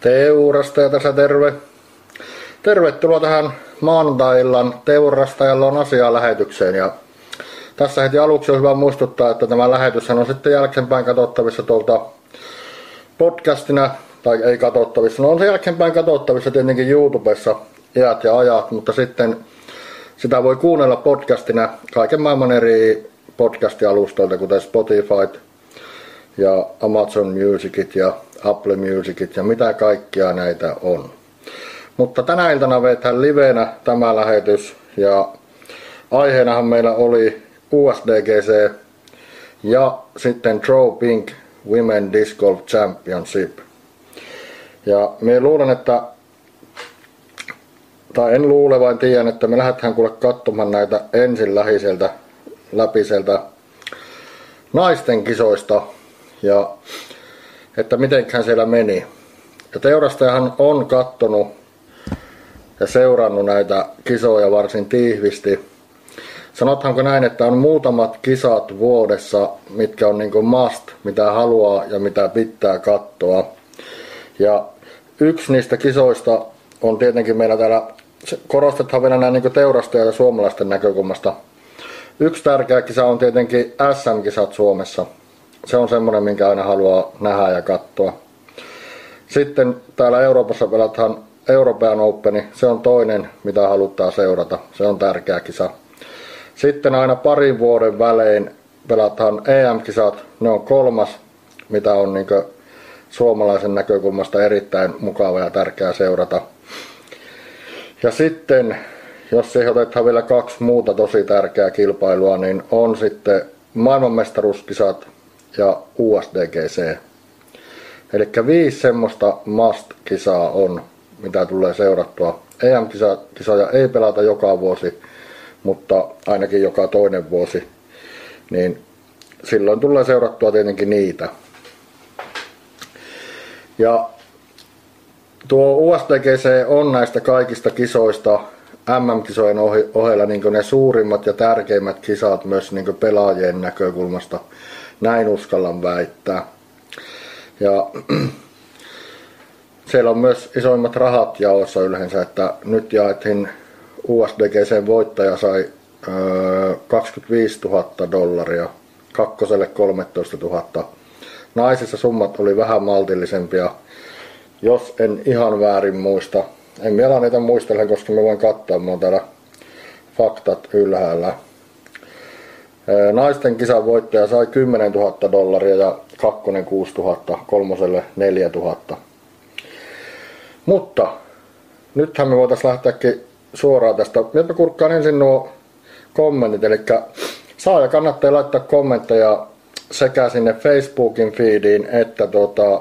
Teurastaja tässä terve. Tervetuloa tähän maanantai-illan Teurastajalla on asiaa lähetykseen. Ja tässä heti aluksi on hyvä muistuttaa, että tämä lähetys on sitten jälkeenpäin katsottavissa tuolta podcastina, tai ei katsottavissa, no on se jälkeenpäin katsottavissa tietenkin YouTubessa iät ja ajat, mutta sitten sitä voi kuunnella podcastina kaiken maailman eri podcast-alustoilta, kuten Spotify ja Amazon Musicit ja Apple Musicit ja mitä kaikkia näitä on. Mutta tänä iltana vetään livenä tämä lähetys ja aiheenahan meillä oli USDGC ja sitten Throw Pink Women Disc Golf Championship. Ja me luulen, että tai en luule vain tiedän, että me lähdetään kuule katsomaan näitä ensin lähiseltä läpi naisten kisoista ja että mitenkään siellä meni. Ja teurastajahan on kattonut ja seurannut näitä kisoja varsin tiivisti. Sanothanko näin, että on muutamat kisat vuodessa, mitkä on niin must, mitä haluaa ja mitä pitää katsoa. Ja yksi niistä kisoista on tietenkin meillä täällä, korostetaan vielä näin niin teurastaja ja suomalaisten näkökulmasta. Yksi tärkeä kisa on tietenkin SM-kisat Suomessa. Se on semmoinen, minkä aina haluaa nähdä ja katsoa. Sitten täällä Euroopassa pelataan European Open, se on toinen, mitä haluttaa seurata. Se on tärkeä kisa. Sitten aina parin vuoden välein pelataan EM-kisat, ne on kolmas, mitä on niin suomalaisen näkökulmasta erittäin mukava ja tärkeää seurata. Ja sitten, jos siihen otetaan vielä kaksi muuta tosi tärkeää kilpailua, niin on sitten maailmanmestaruuskisat ja USDGC. Eli viisi semmoista must-kisaa on, mitä tulee seurattua. EM-kisoja ei pelata joka vuosi, mutta ainakin joka toinen vuosi. Niin silloin tulee seurattua tietenkin niitä. Ja tuo USDGC on näistä kaikista kisoista MM-kisojen ohella niin ne suurimmat ja tärkeimmät kisat myös niin pelaajien näkökulmasta. Näin uskallan väittää. Ja siellä on myös isoimmat rahat jaossa yleensä, että nyt jaettiin USDGC voittaja sai 25 000 dollaria, kakkoselle 13 000. Naisissa summat oli vähän maltillisempia, jos en ihan väärin muista. En vielä niitä muistele, koska mä voin katsoa, mä täällä faktat ylhäällä. Naisten kisan voittaja sai 10 000 dollaria ja kakkonen 6 000, kolmoselle 4 000. Mutta nythän me voitaisiin lähteäkin suoraan tästä. Minäpä kurkkaan ensin nuo kommentit, eli saa ja kannattaa laittaa kommentteja sekä sinne Facebookin feediin että tuota,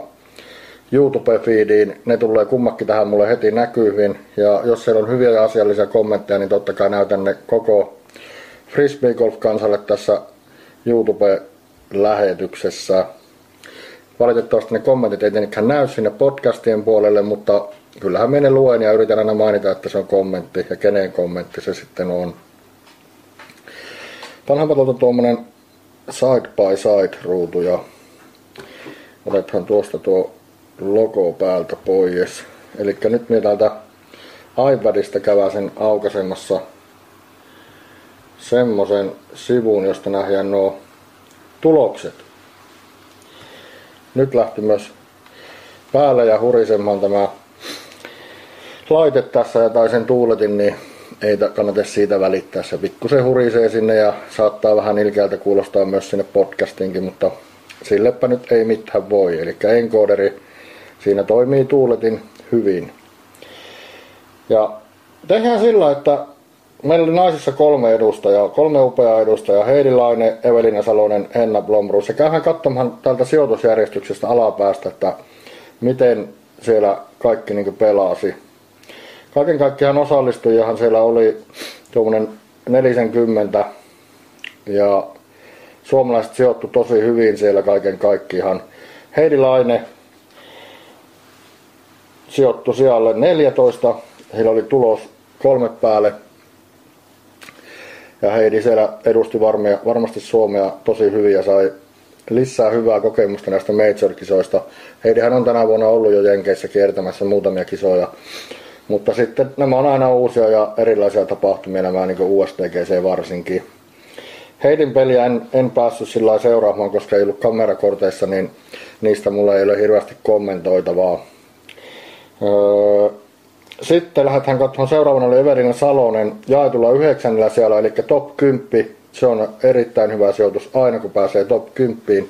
YouTube-feediin. Ne tulee kummakin tähän mulle heti näkyviin. Ja jos siellä on hyviä ja asiallisia kommentteja, niin totta kai näytän ne koko Frisbee Golf-kansalle tässä YouTube-lähetyksessä. Valitettavasti ne kommentit ei tietenkään näy sinne podcastien puolelle, mutta kyllähän minä luen ja yritän aina mainita, että se on kommentti ja kenen kommentti se sitten on. Panhanpa tuolta tuommoinen side by side ruutu ja otetaan tuosta tuo logo päältä pois. Eli nyt minä täältä iPadista käväsen aukasemassa semmosen sivun, josta nähdään nuo tulokset. Nyt lähti myös päälle ja hurisemaan tämä laite tässä ja tai sen tuuletin, niin ei kannata siitä välittää. Se pikkusen hurisee sinne ja saattaa vähän ilkeältä kuulostaa myös sinne podcastinkin, mutta sillepä nyt ei mitään voi. Eli encoderi, siinä toimii tuuletin hyvin. Ja tehdään sillä, että meillä oli naisissa kolme edustajaa, kolme upeaa edustajaa, Heidi Laine, Evelina Salonen, Henna Blomruus. Ja käydään katsomaan tältä sijoitusjärjestyksestä alapäästä, että miten siellä kaikki niin pelasi. Kaiken kaikkiaan osallistujahan siellä oli tuommoinen 40 ja suomalaiset sijoittu tosi hyvin siellä kaiken kaikkiaan. Heidi Laine sijoittu sijalle 14, heillä oli tulos kolme päälle ja Heidi siellä edusti varmia, varmasti Suomea tosi hyvin ja sai lisää hyvää kokemusta näistä major-kisoista. Heidihän on tänä vuonna ollut jo Jenkeissä kiertämässä muutamia kisoja. Mutta sitten nämä on aina uusia ja erilaisia tapahtumia, nämä niin USTGC varsinkin. Heidin peliä en, en päässyt sillä seuraamaan, koska ei ollut kamerakorteissa, niin niistä mulla ei ole hirveästi kommentoitavaa. Öö, sitten lähdetään katsomaan seuraavana oli Evelina Salonen jaetulla yhdeksännellä siellä, eli top 10. Se on erittäin hyvä sijoitus aina kun pääsee top 10.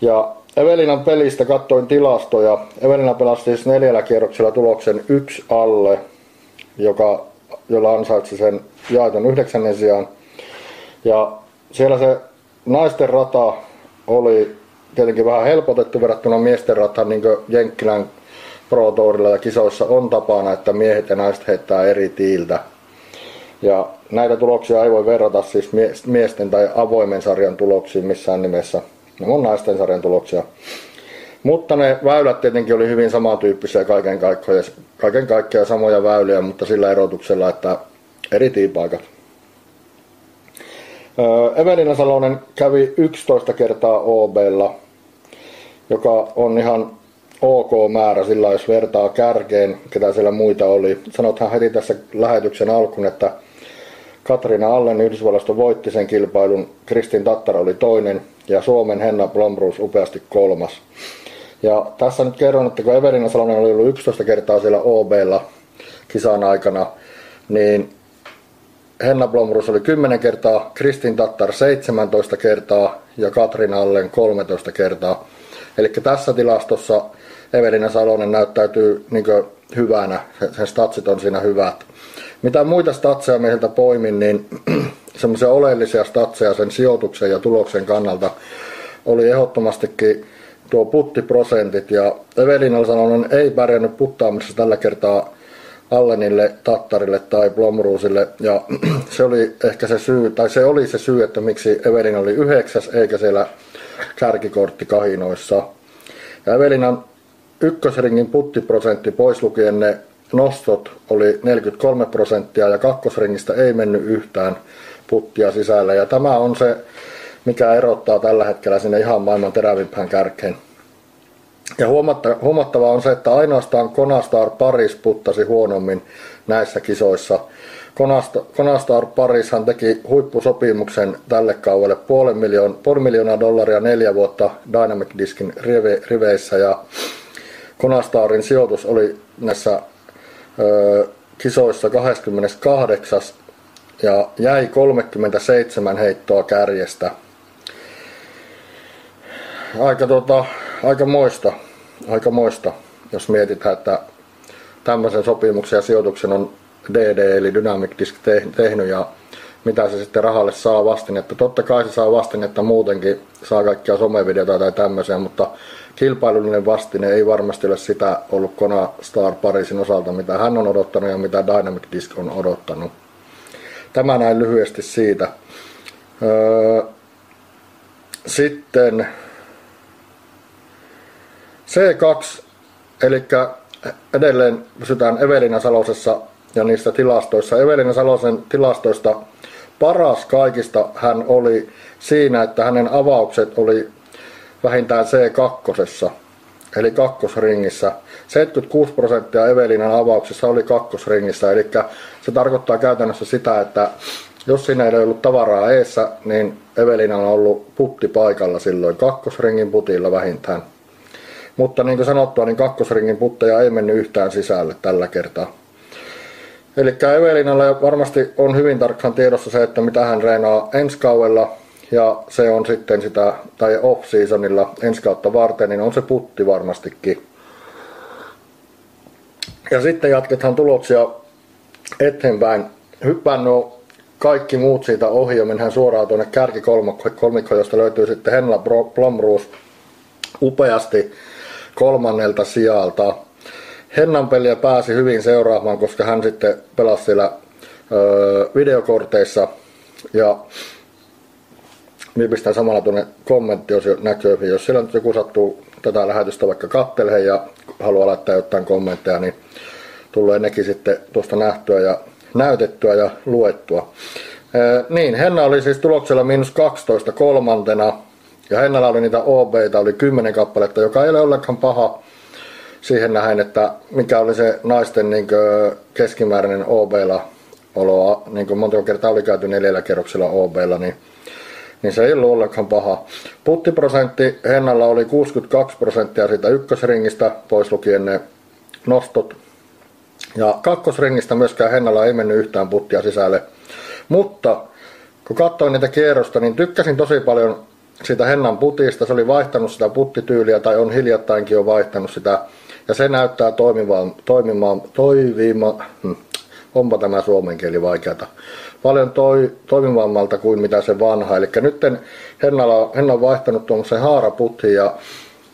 Ja Evelinan pelistä katsoin tilastoja. Evelina pelasi siis neljällä kierroksella tuloksen yksi alle, joka, jolla ansaitsi sen jaetun yhdeksännen sijaan. Ja siellä se naisten rata oli tietenkin vähän helpotettu verrattuna miesten rataan, niin kuin Jenkkilän Pro Tourilla ja kisoissa on tapana, että miehet ja naiset heittää eri tiiltä. Ja näitä tuloksia ei voi verrata siis miesten tai avoimen sarjan tuloksiin missään nimessä. Ne on naisten sarjan tuloksia. Mutta ne väylät tietenkin oli hyvin samantyyppisiä kaiken kaikkiaan, kaiken kaikkiaan samoja väyliä, mutta sillä erotuksella, että eri tiipaikat. Evelina Salonen kävi 11 kertaa OBlla, joka on ihan ok määrä sillä jos vertaa kärkeen, ketä siellä muita oli. Sanothan heti tässä lähetyksen alkuun, että Katriina Allen Yhdysvalloista voitti sen kilpailun, Kristin Tattara oli toinen ja Suomen Henna Blomroos upeasti kolmas. Ja tässä nyt kerron, että kun Evelina Salonen oli ollut 11 kertaa siellä OBlla kisan aikana, niin Henna Blomroos oli 10 kertaa, Kristin Tattar 17 kertaa ja Katriina Allen 13 kertaa. Eli tässä tilastossa Evelina Salonen näyttäytyy niin hyvänä, sen statsit on siinä hyvät. Mitä muita statseja meiltä poimin, niin semmoisia oleellisia statseja sen sijoituksen ja tuloksen kannalta oli ehdottomastikin tuo puttiprosentit. Ja Evelina Salonen ei pärjännyt puttaamisessa tällä kertaa Allenille, Tattarille tai Blomruusille ja se oli ehkä se syy, tai se oli se syy, että miksi Evelina oli yhdeksäs eikä siellä kärkikorttikahinoissa. Ja Evelinan ykkösringin puttiprosentti pois lukien ne nostot oli 43 prosenttia ja kakkosringistä ei mennyt yhtään puttia sisällä. Ja tämä on se, mikä erottaa tällä hetkellä sinne ihan maailman terävimpään kärkeen. Ja huomattavaa on se, että ainoastaan Konastar Paris puttasi huonommin näissä kisoissa. Konastar Parishan teki huippusopimuksen tälle kaudelle puoli, miljoon, puoli miljoonaa dollaria neljä vuotta Dynamic Diskin riveissä ja Konastarin sijoitus oli näissä ö, kisoissa 28 ja jäi 37 heittoa kärjestä. Aika, tota, aika moista, aika moista, jos mietitään, että tämmöisen sopimuksen ja sijoituksen on DD eli Dynamic Disk tehnyt ja mitä se sitten rahalle saa vastinetta. Totta kai se saa vastinetta muutenkin, saa kaikkia somevideoita tai tämmöisiä, mutta kilpailullinen vastine ei varmasti ole sitä ollut Kona Star Parisin osalta, mitä hän on odottanut ja mitä Dynamic Disc on odottanut. Tämä näin lyhyesti siitä. Öö, sitten C2, eli edelleen pysytään Evelina Salosessa ja niistä tilastoissa. Evelina Salosen tilastoista paras kaikista hän oli siinä, että hänen avaukset oli vähintään C2, eli kakkosringissä. 76 prosenttia Evelinan avauksissa oli kakkosringissä, eli se tarkoittaa käytännössä sitä, että jos siinä ei ollut tavaraa eessä, niin Evelina on ollut putti paikalla silloin, kakkosringin putilla vähintään. Mutta niin kuin sanottua, niin kakkosringin putteja ei mennyt yhtään sisälle tällä kertaa. Eli Evelinalle varmasti on hyvin tarkkaan tiedossa se, että mitä hän reenaa ensi kaudella, ja se on sitten sitä, tai off-seasonilla ensi kautta varten, niin on se putti varmastikin. Ja sitten jatketaan tuloksia eteenpäin. Hyppään nuo kaikki muut siitä ohi ja mennään suoraan tuonne kärkikolmikko, josta löytyy sitten Henla Blomroos upeasti kolmannelta sijalta. Hennan peliä pääsi hyvin seuraamaan, koska hän sitten pelasi siellä öö, videokorteissa ja minä pistän samalla tuonne kommentti, jos näkyy. Jos siellä nyt joku sattuu tätä lähetystä vaikka kattelee ja haluaa laittaa jotain kommentteja, niin tulee nekin sitten tuosta nähtyä ja näytettyä ja luettua. Ee, niin, Henna oli siis tuloksella miinus 12 kolmantena Ja Hennalla oli niitä OBita, oli kymmenen kappaletta, joka ei ole ollenkaan paha siihen nähden, että mikä oli se naisten niin keskimääräinen OB-la oloa, niin kuin monta kertaa oli käyty neljällä kerroksella OB-la, niin, niin se ei ollut ollenkaan paha. Puttiprosentti Hennalla oli 62 prosenttia siitä ykkösringistä, pois lukien ne nostot. Ja kakkosringistä myöskään Hennalla ei mennyt yhtään puttia sisälle. Mutta kun katsoin niitä kierrosta, niin tykkäsin tosi paljon siitä Hennan putista. Se oli vaihtanut sitä puttityyliä tai on hiljattainkin jo vaihtanut sitä. Ja se näyttää toimimaan, toimimaan, toimimaan, hm, onpa tämä suomen kieli vaikeata, paljon toi, toimivammalta kuin mitä se vanha. Eli nyt Hennalla, Henna on vaihtanut tuommoisen haaraputtiin ja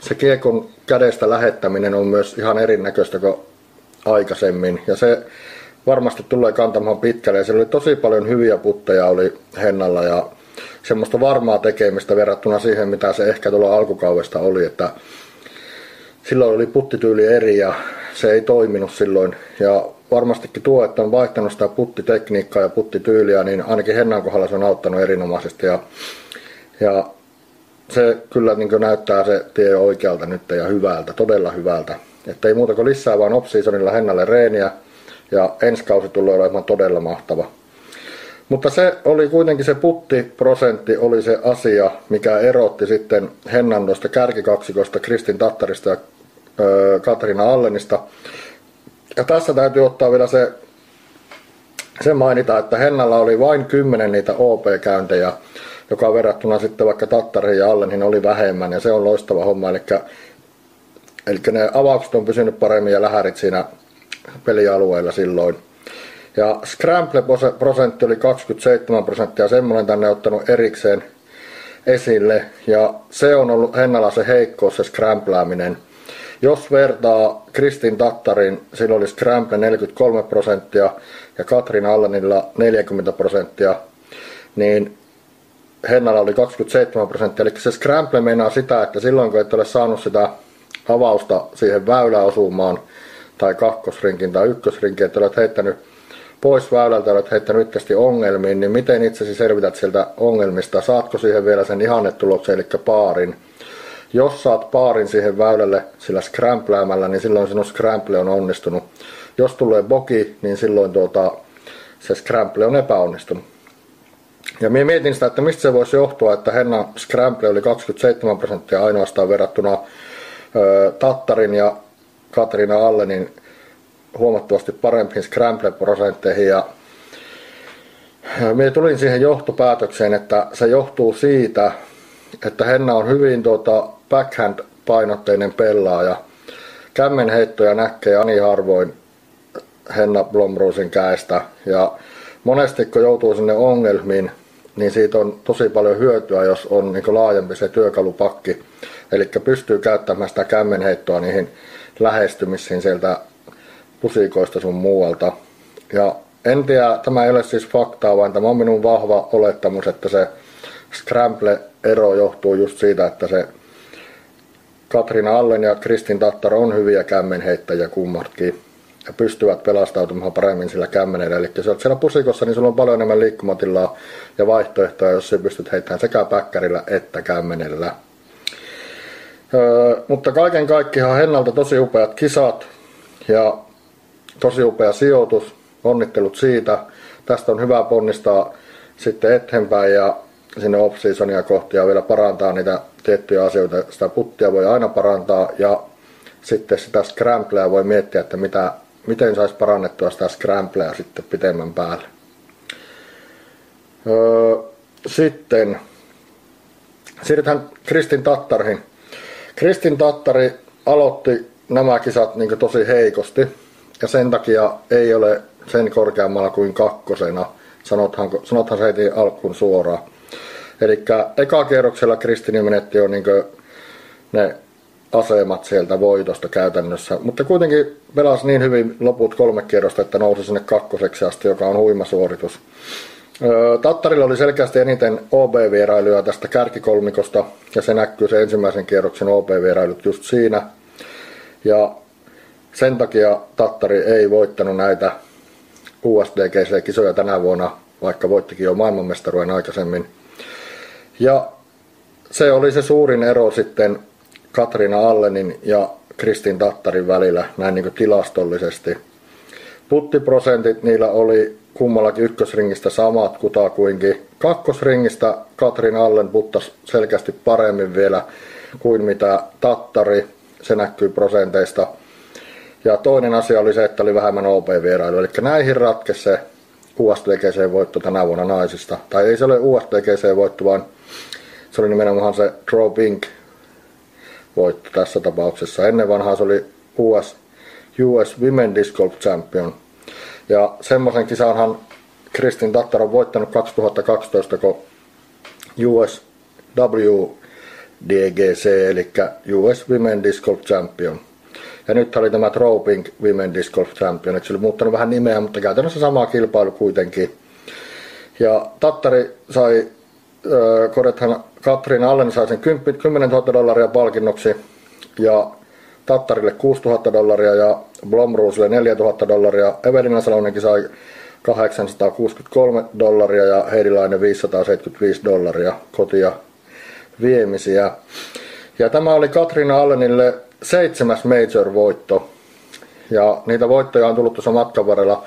se kiekon kädestä lähettäminen on myös ihan erinäköistä kuin aikaisemmin. Ja se varmasti tulee kantamaan pitkälle. Ja siellä oli tosi paljon hyviä putteja oli Hennalla ja semmoista varmaa tekemistä verrattuna siihen, mitä se ehkä tuolla alkukaudesta oli, että silloin oli puttityyli eri ja se ei toiminut silloin. Ja varmastikin tuo, että on vaihtanut sitä puttitekniikkaa ja puttityyliä, niin ainakin Hennan kohdalla se on auttanut erinomaisesti. Ja, ja se kyllä niin näyttää se tie oikealta nyt ja hyvältä, todella hyvältä. Että ei muuta kuin lisää vaan off-seasonilla Hennalle reeniä ja ensi kausi tulee olemaan todella mahtava. Mutta se oli kuitenkin se puttiprosentti oli se asia, mikä erotti sitten Hennan tuosta kärkikaksikosta Kristin Tattarista ja Katarina Allenista. Ja tässä täytyy ottaa vielä se, se mainita, että Hennalla oli vain kymmenen niitä OP-käyntejä, joka verrattuna sitten vaikka Tattariin ja Allenin oli vähemmän, ja se on loistava homma. Eli, eli ne avaukset on pysynyt paremmin ja lähärit siinä pelialueella silloin. Ja scramble-prosentti oli 27 prosenttia, semmoinen tänne ottanut erikseen esille. Ja se on ollut Hennala se heikkous, se scramblääminen. Jos vertaa Kristin Tattarin, sillä oli scramble 43 prosenttia ja Katrin Allenilla 40 prosenttia, niin Hennalla oli 27 prosenttia. Eli se scramble meinaa sitä, että silloin kun et ole saanut sitä avausta siihen väyläosumaan tai kakkosrinkin tai ykkösrinkin, että olet heittänyt pois väylältä, olet heittänyt ykkösti ongelmiin, niin miten itsesi selvität sieltä ongelmista? Saatko siihen vielä sen ihannetuloksen, eli paarin? Jos saat paarin siihen väylälle sillä scrampläämällä, niin silloin sinun scramble on onnistunut. Jos tulee boki, niin silloin tuota, se scramble on epäonnistunut. Ja minä mietin sitä, että mistä se voisi johtua, että Henna scramble oli 27 prosenttia ainoastaan verrattuna ö, Tattarin ja Katrina Allenin huomattavasti parempiin scramble-prosentteihin ja minä tulin siihen johtopäätökseen, että se johtuu siitä, että Henna on hyvin tuota backhand-painotteinen pelaaja. Kämmenheittoja näkee ani harvoin Henna Blomrosen käestä ja monesti kun joutuu sinne ongelmiin, niin siitä on tosi paljon hyötyä, jos on niin laajempi se työkalupakki. Eli pystyy käyttämään sitä kämmenheittoa niihin lähestymisiin sieltä pusikoista sun muualta. Ja en tiedä, tämä ei ole siis faktaa, vaan tämä on minun vahva olettamus, että se scramble-ero johtuu just siitä, että se Katrina Allen ja Kristin Tattar on hyviä kämmenheittäjiä kummatkin ja pystyvät pelastautumaan paremmin sillä kämmenellä. Eli jos olet siellä pusikossa, niin sulla on paljon enemmän liikkumatilaa ja vaihtoehtoja, jos sä pystyt heittämään sekä päkkärillä että kämmenellä. Öö, mutta kaiken kaikkiaan Hennalta tosi upeat kisat ja tosi upea sijoitus. Onnittelut siitä. Tästä on hyvä ponnistaa sitten eteenpäin ja sinne off-seasonia kohti ja vielä parantaa niitä tiettyjä asioita. Sitä puttia voi aina parantaa ja sitten sitä scramblea voi miettiä, että mitä, miten saisi parannettua sitä scramblea sitten pitemmän päälle. Öö, sitten siirrytään Kristin Tattarhin. Kristin Tattari aloitti nämä kisat niin tosi heikosti ja sen takia ei ole sen korkeammalla kuin kakkosena. Sanothan, sanothan se heti alkuun suoraan. Eli eka kierroksella Kristini menetti jo niin ne asemat sieltä voitosta käytännössä, mutta kuitenkin pelasi niin hyvin loput kolme kierrosta, että nousi sinne kakkoseksi asti, joka on huima suoritus. Tattarilla oli selkeästi eniten OB-vierailuja tästä kärkikolmikosta, ja se näkyy se ensimmäisen kierroksen OB-vierailut just siinä. Ja sen takia Tattari ei voittanut näitä USDGC-kisoja tänä vuonna, vaikka voittikin jo maailmanmestaruuden aikaisemmin. Ja se oli se suurin ero sitten Katriina Allenin ja Kristin Tattarin välillä näin niin tilastollisesti. Puttiprosentit niillä oli kummallakin ykkösringistä samat kutakuinkin. Kakkosringistä Katrin Allen puttas selkeästi paremmin vielä kuin mitä Tattari, se näkyy prosenteista. Ja toinen asia oli se, että oli vähemmän OP-vierailu. Eli näihin ratkesi se USDGC-voitto tänä vuonna naisista. Tai ei se ole USDGC-voitto, vaan se oli nimenomaan se Draw Pink voitto tässä tapauksessa. Ennen vanhaa se oli US, US Women Disc Golf Champion. Ja semmoisen kisanhan Kristin Tattar on voittanut 2012, kun US WDGC, eli US Women Disc Golf Champion. Ja nyt oli tämä Troping Women Disc Golf Champion, että se oli muuttanut vähän nimeä, mutta käytännössä sama kilpailu kuitenkin. Ja Tattari sai, korjathan Katrin Allen sai sen 10 000 dollaria palkinnoksi ja Tattarille 6 000 dollaria ja Blomroosille 4 000 dollaria. Evelina Salonenkin sai 863 dollaria ja Heidilainen 575 dollaria kotia viemisiä. Ja tämä oli Katrina Allenille seitsemäs major-voitto. Ja niitä voittoja on tullut tuossa matkan varrella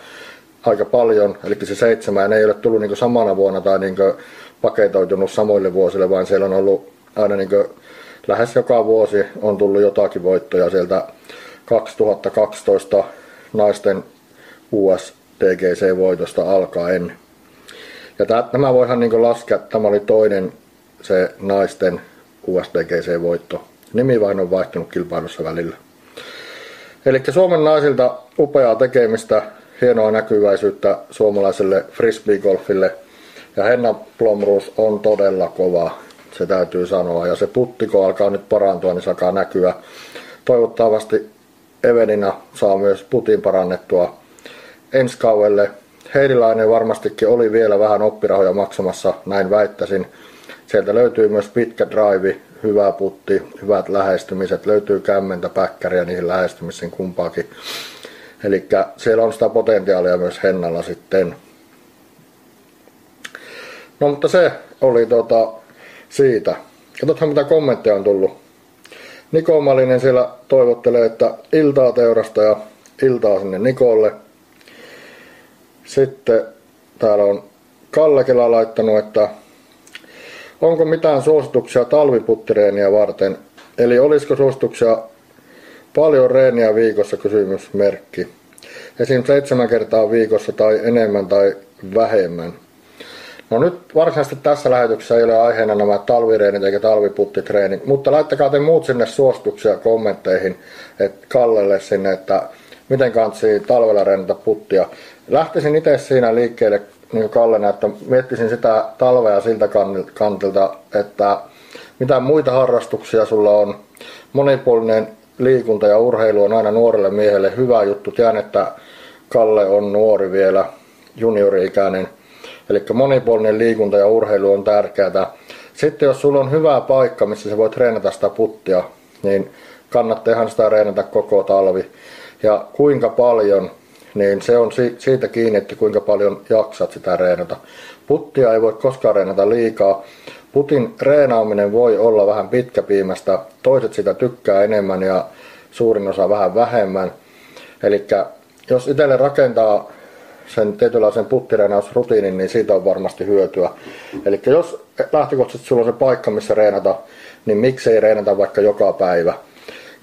aika paljon, eli se seitsemän ei ole tullut niin samana vuonna tai niin paketoitunut samoille vuosille, vaan siellä on ollut aina niin lähes joka vuosi on tullut jotakin voittoja sieltä 2012 naisten US TGC-voitosta alkaen. Ja tämä voihan niin laskea, tämä oli toinen se naisten USDGC-voitto. Nimi vain on vaihtunut kilpailussa välillä. Eli Suomen naisilta upeaa tekemistä, hienoa näkyväisyyttä suomalaiselle frisbeegolfille. Ja Henna Plomruus on todella kova, se täytyy sanoa. Ja se puttiko alkaa nyt parantua, niin sakaa näkyä. Toivottavasti Evelina saa myös putin parannettua ensi kaudelle. Heidilainen varmastikin oli vielä vähän oppirahoja maksamassa, näin väittäisin. Sieltä löytyy myös pitkä drive, hyvä putti, hyvät lähestymiset, löytyy kämmentä, päkkäriä niihin lähestymisiin kumpaakin. Eli siellä on sitä potentiaalia myös Hennalla sitten. No mutta se oli tota siitä. Katsotaan mitä kommentteja on tullut. Niko Malinen siellä toivottelee, että iltaa teurasta ja iltaa sinne Nikolle. Sitten täällä on Kalle Kela laittanut, että onko mitään suosituksia talviputtireeniä varten? Eli olisiko suosituksia paljon reeniä viikossa kysymysmerkki. Esim. seitsemän kertaa viikossa tai enemmän tai vähemmän. No nyt varsinaisesti tässä lähetyksessä ei ole aiheena nämä talvireenit eikä talviputtitreenit, mutta laittakaa te muut sinne suosituksia kommentteihin että Kallelle sinne, että miten kansi talvella reenata puttia. Lähtisin itse siinä liikkeelle niin Kallena, että miettisin sitä talvea siltä kantilta, että mitä muita harrastuksia sulla on. Monipuolinen liikunta ja urheilu on aina nuorelle miehelle hyvä juttu. Tiedän, että Kalle on nuori vielä, juniori-ikäinen Eli monipuolinen liikunta ja urheilu on tärkeää. Sitten jos sulla on hyvä paikka, missä sä voit treenata sitä puttia, niin kannattaa ihan sitä treenata koko talvi. Ja kuinka paljon, niin se on siitä kiinni, että kuinka paljon jaksat sitä reenata. Puttia ei voi koskaan reenata liikaa. Putin reenaaminen voi olla vähän pitkäpiimästä, toiset sitä tykkää enemmän ja suurin osa vähän vähemmän. Eli jos itselle rakentaa sen tietynlaisen puttireenausrutiinin, niin siitä on varmasti hyötyä. Eli jos lähtökohtaisesti sulla on se paikka, missä reenata, niin miksei reenata vaikka joka päivä.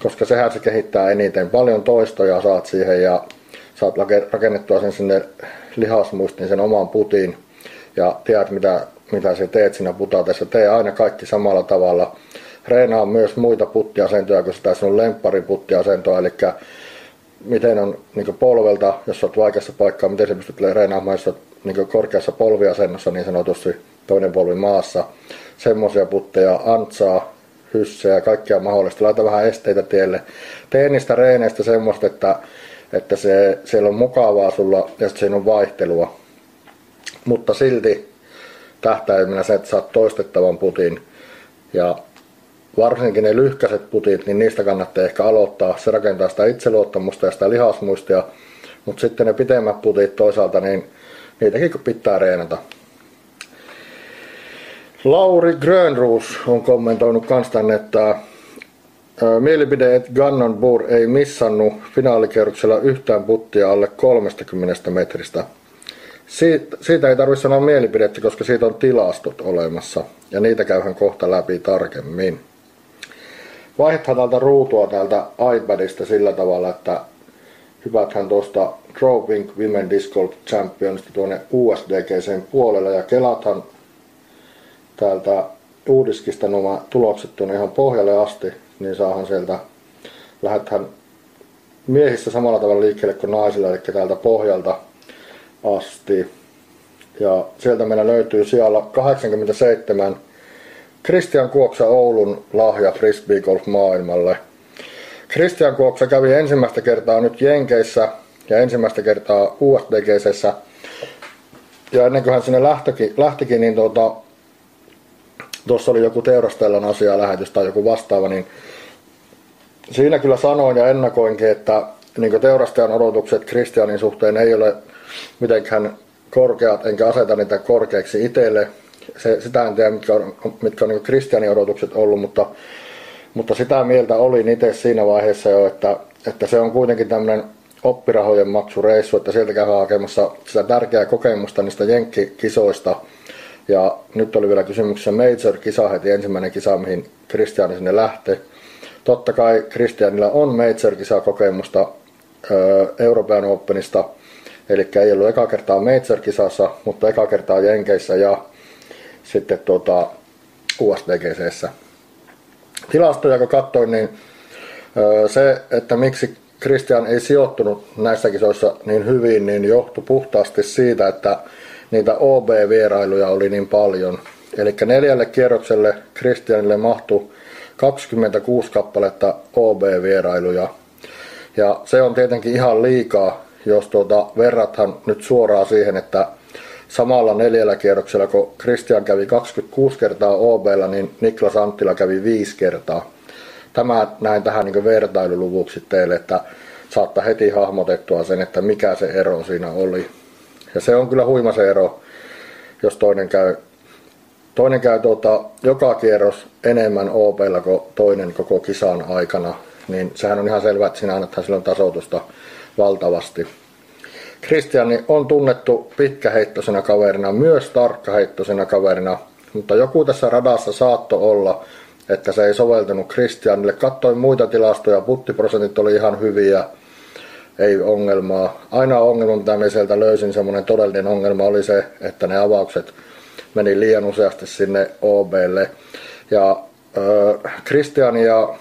Koska sehän se kehittää eniten. Paljon toistoja saat siihen ja saat rakennettua sen sinne lihasmuistiin sen oman putin. Ja tiedät mitä, mitä sä teet siinä putatessa. Tee aina kaikki samalla tavalla. Reenaa myös muita puttiasentoja kuin sitä sun lemppariputtiasentoa. Eli miten on niin polvelta, jos olet vaikeassa paikkaa, miten se pystyt reenaamaan, jos olet niin korkeassa polviasennossa niin sanotusti toinen polvi maassa. Semmoisia putteja, antsaa, hyssejä, kaikkia mahdollista. Laita vähän esteitä tielle. Tee niistä reeneistä semmoista, että, että se, siellä on mukavaa sulla ja siinä on vaihtelua. Mutta silti tähtäimenä se, että saat toistettavan putin. Ja varsinkin ne lyhkäiset putit, niin niistä kannattaa ehkä aloittaa. Se rakentaa sitä itseluottamusta ja sitä lihasmuistia. Mutta sitten ne pitemmät putit toisaalta, niin niitäkin pitää reenata. Lauri Grönruus on kommentoinut kans tänne, että Mielipide, että Gannon Boer ei missannut finaalikierroksella yhtään puttia alle 30 metristä. Siitä ei tarvitse sanoa mielipidettä, koska siitä on tilastot olemassa. Ja niitä käyhän kohta läpi tarkemmin. Vaihdetaan täältä ruutua täältä iPadista sillä tavalla, että hypäthän tuosta Drawing Women Disc Golf Championista tuonne USDGCn puolelle ja kelathan täältä uudiskista nämä tulokset tuonne ihan pohjalle asti niin saahan sieltä, lähdetään miehissä samalla tavalla liikkeelle kuin naisilla, eli täältä pohjalta asti. Ja sieltä meillä löytyy siellä 87 Christian Kuoksa Oulun lahja frisbee golf maailmalle. Christian Kuoksa kävi ensimmäistä kertaa nyt Jenkeissä ja ensimmäistä kertaa USDGCssä. Ja ennen kuin hän sinne lähtikin, lähtikin niin tuota, tuossa oli joku teurastellan asia lähetys tai joku vastaava, niin siinä kyllä sanoin ja ennakoinkin, että niin teurastajan odotukset Kristianin suhteen ei ole mitenkään korkeat, enkä aseta niitä korkeaksi itselle. Se, sitä en tiedä, mitkä on, mitkä on niin Kristianin odotukset ollut, mutta, mutta sitä mieltä olin itse siinä vaiheessa jo, että, että se on kuitenkin tämmöinen oppirahojen maksureissu, että sieltä käydään hakemassa sitä tärkeää kokemusta niistä jenkkikisoista. Ja nyt oli vielä kysymyksessä Major-kisa heti ensimmäinen kisa, mihin Kristiani sinne lähti. Totta kai Kristianilla on Major-kisaa kokemusta Euroopan Openista, eli ei ollut eka kertaa Major-kisassa, mutta eka kertaa Jenkeissä ja sitten tuota USDGCssä. Tilastoja kun katsoin, niin se, että miksi Christian ei sijoittunut näissä kisoissa niin hyvin, niin johtui puhtaasti siitä, että niitä OB-vierailuja oli niin paljon. Eli neljälle kierrokselle Christianille mahtui 26 kappaletta OB-vierailuja. Ja se on tietenkin ihan liikaa, jos tuota, verrathan nyt suoraan siihen, että samalla neljällä kierroksella, kun Christian kävi 26 kertaa ob niin Niklas Anttila kävi 5 kertaa. Tämä näin tähän niin vertailuluvuksi teille, että saattaa heti hahmotettua sen, että mikä se ero siinä oli. Ja se on kyllä huima se ero, jos toinen käy Toinen käy tuota, joka kierros enemmän op kuin toinen koko kisan aikana, niin sehän on ihan selvä, että siinä annetaan silloin tasoitusta valtavasti. Kristiani on tunnettu pitkäheittoisena kaverina, myös tarkkaheittoisena kaverina, mutta joku tässä radassa saatto olla, että se ei soveltunut Kristianille. Katsoin muita tilastoja, puttiprosentit oli ihan hyviä, ei ongelmaa. Ainoa ongelma, mitä me sieltä löysin, semmoinen todellinen ongelma oli se, että ne avaukset meni liian useasti sinne OBlle. Ja Kristian ja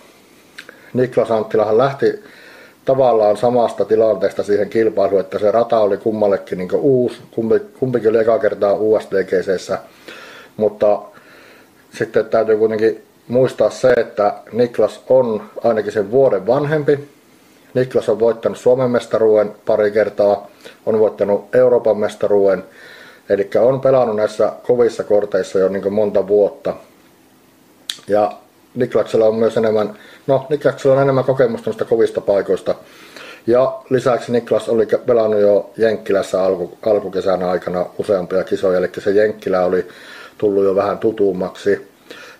Niklas Anttilahan lähti tavallaan samasta tilanteesta siihen kilpailuun, että se rata oli kummallekin niin uusi, kumpi, kumpikin oli eka kertaa USDGCssä, mutta sitten täytyy kuitenkin muistaa se, että Niklas on ainakin sen vuoden vanhempi. Niklas on voittanut Suomen mestaruuden pari kertaa, on voittanut Euroopan mestaruuden Eli on pelannut näissä kovissa korteissa jo niin monta vuotta. Ja Niklaksella on myös enemmän, no Niklaksella on enemmän kokemusta noista kovista paikoista. Ja lisäksi Niklas oli pelannut jo Jenkkilässä alku, alkukesän aikana useampia kisoja, eli se Jenkkilä oli tullut jo vähän tutummaksi.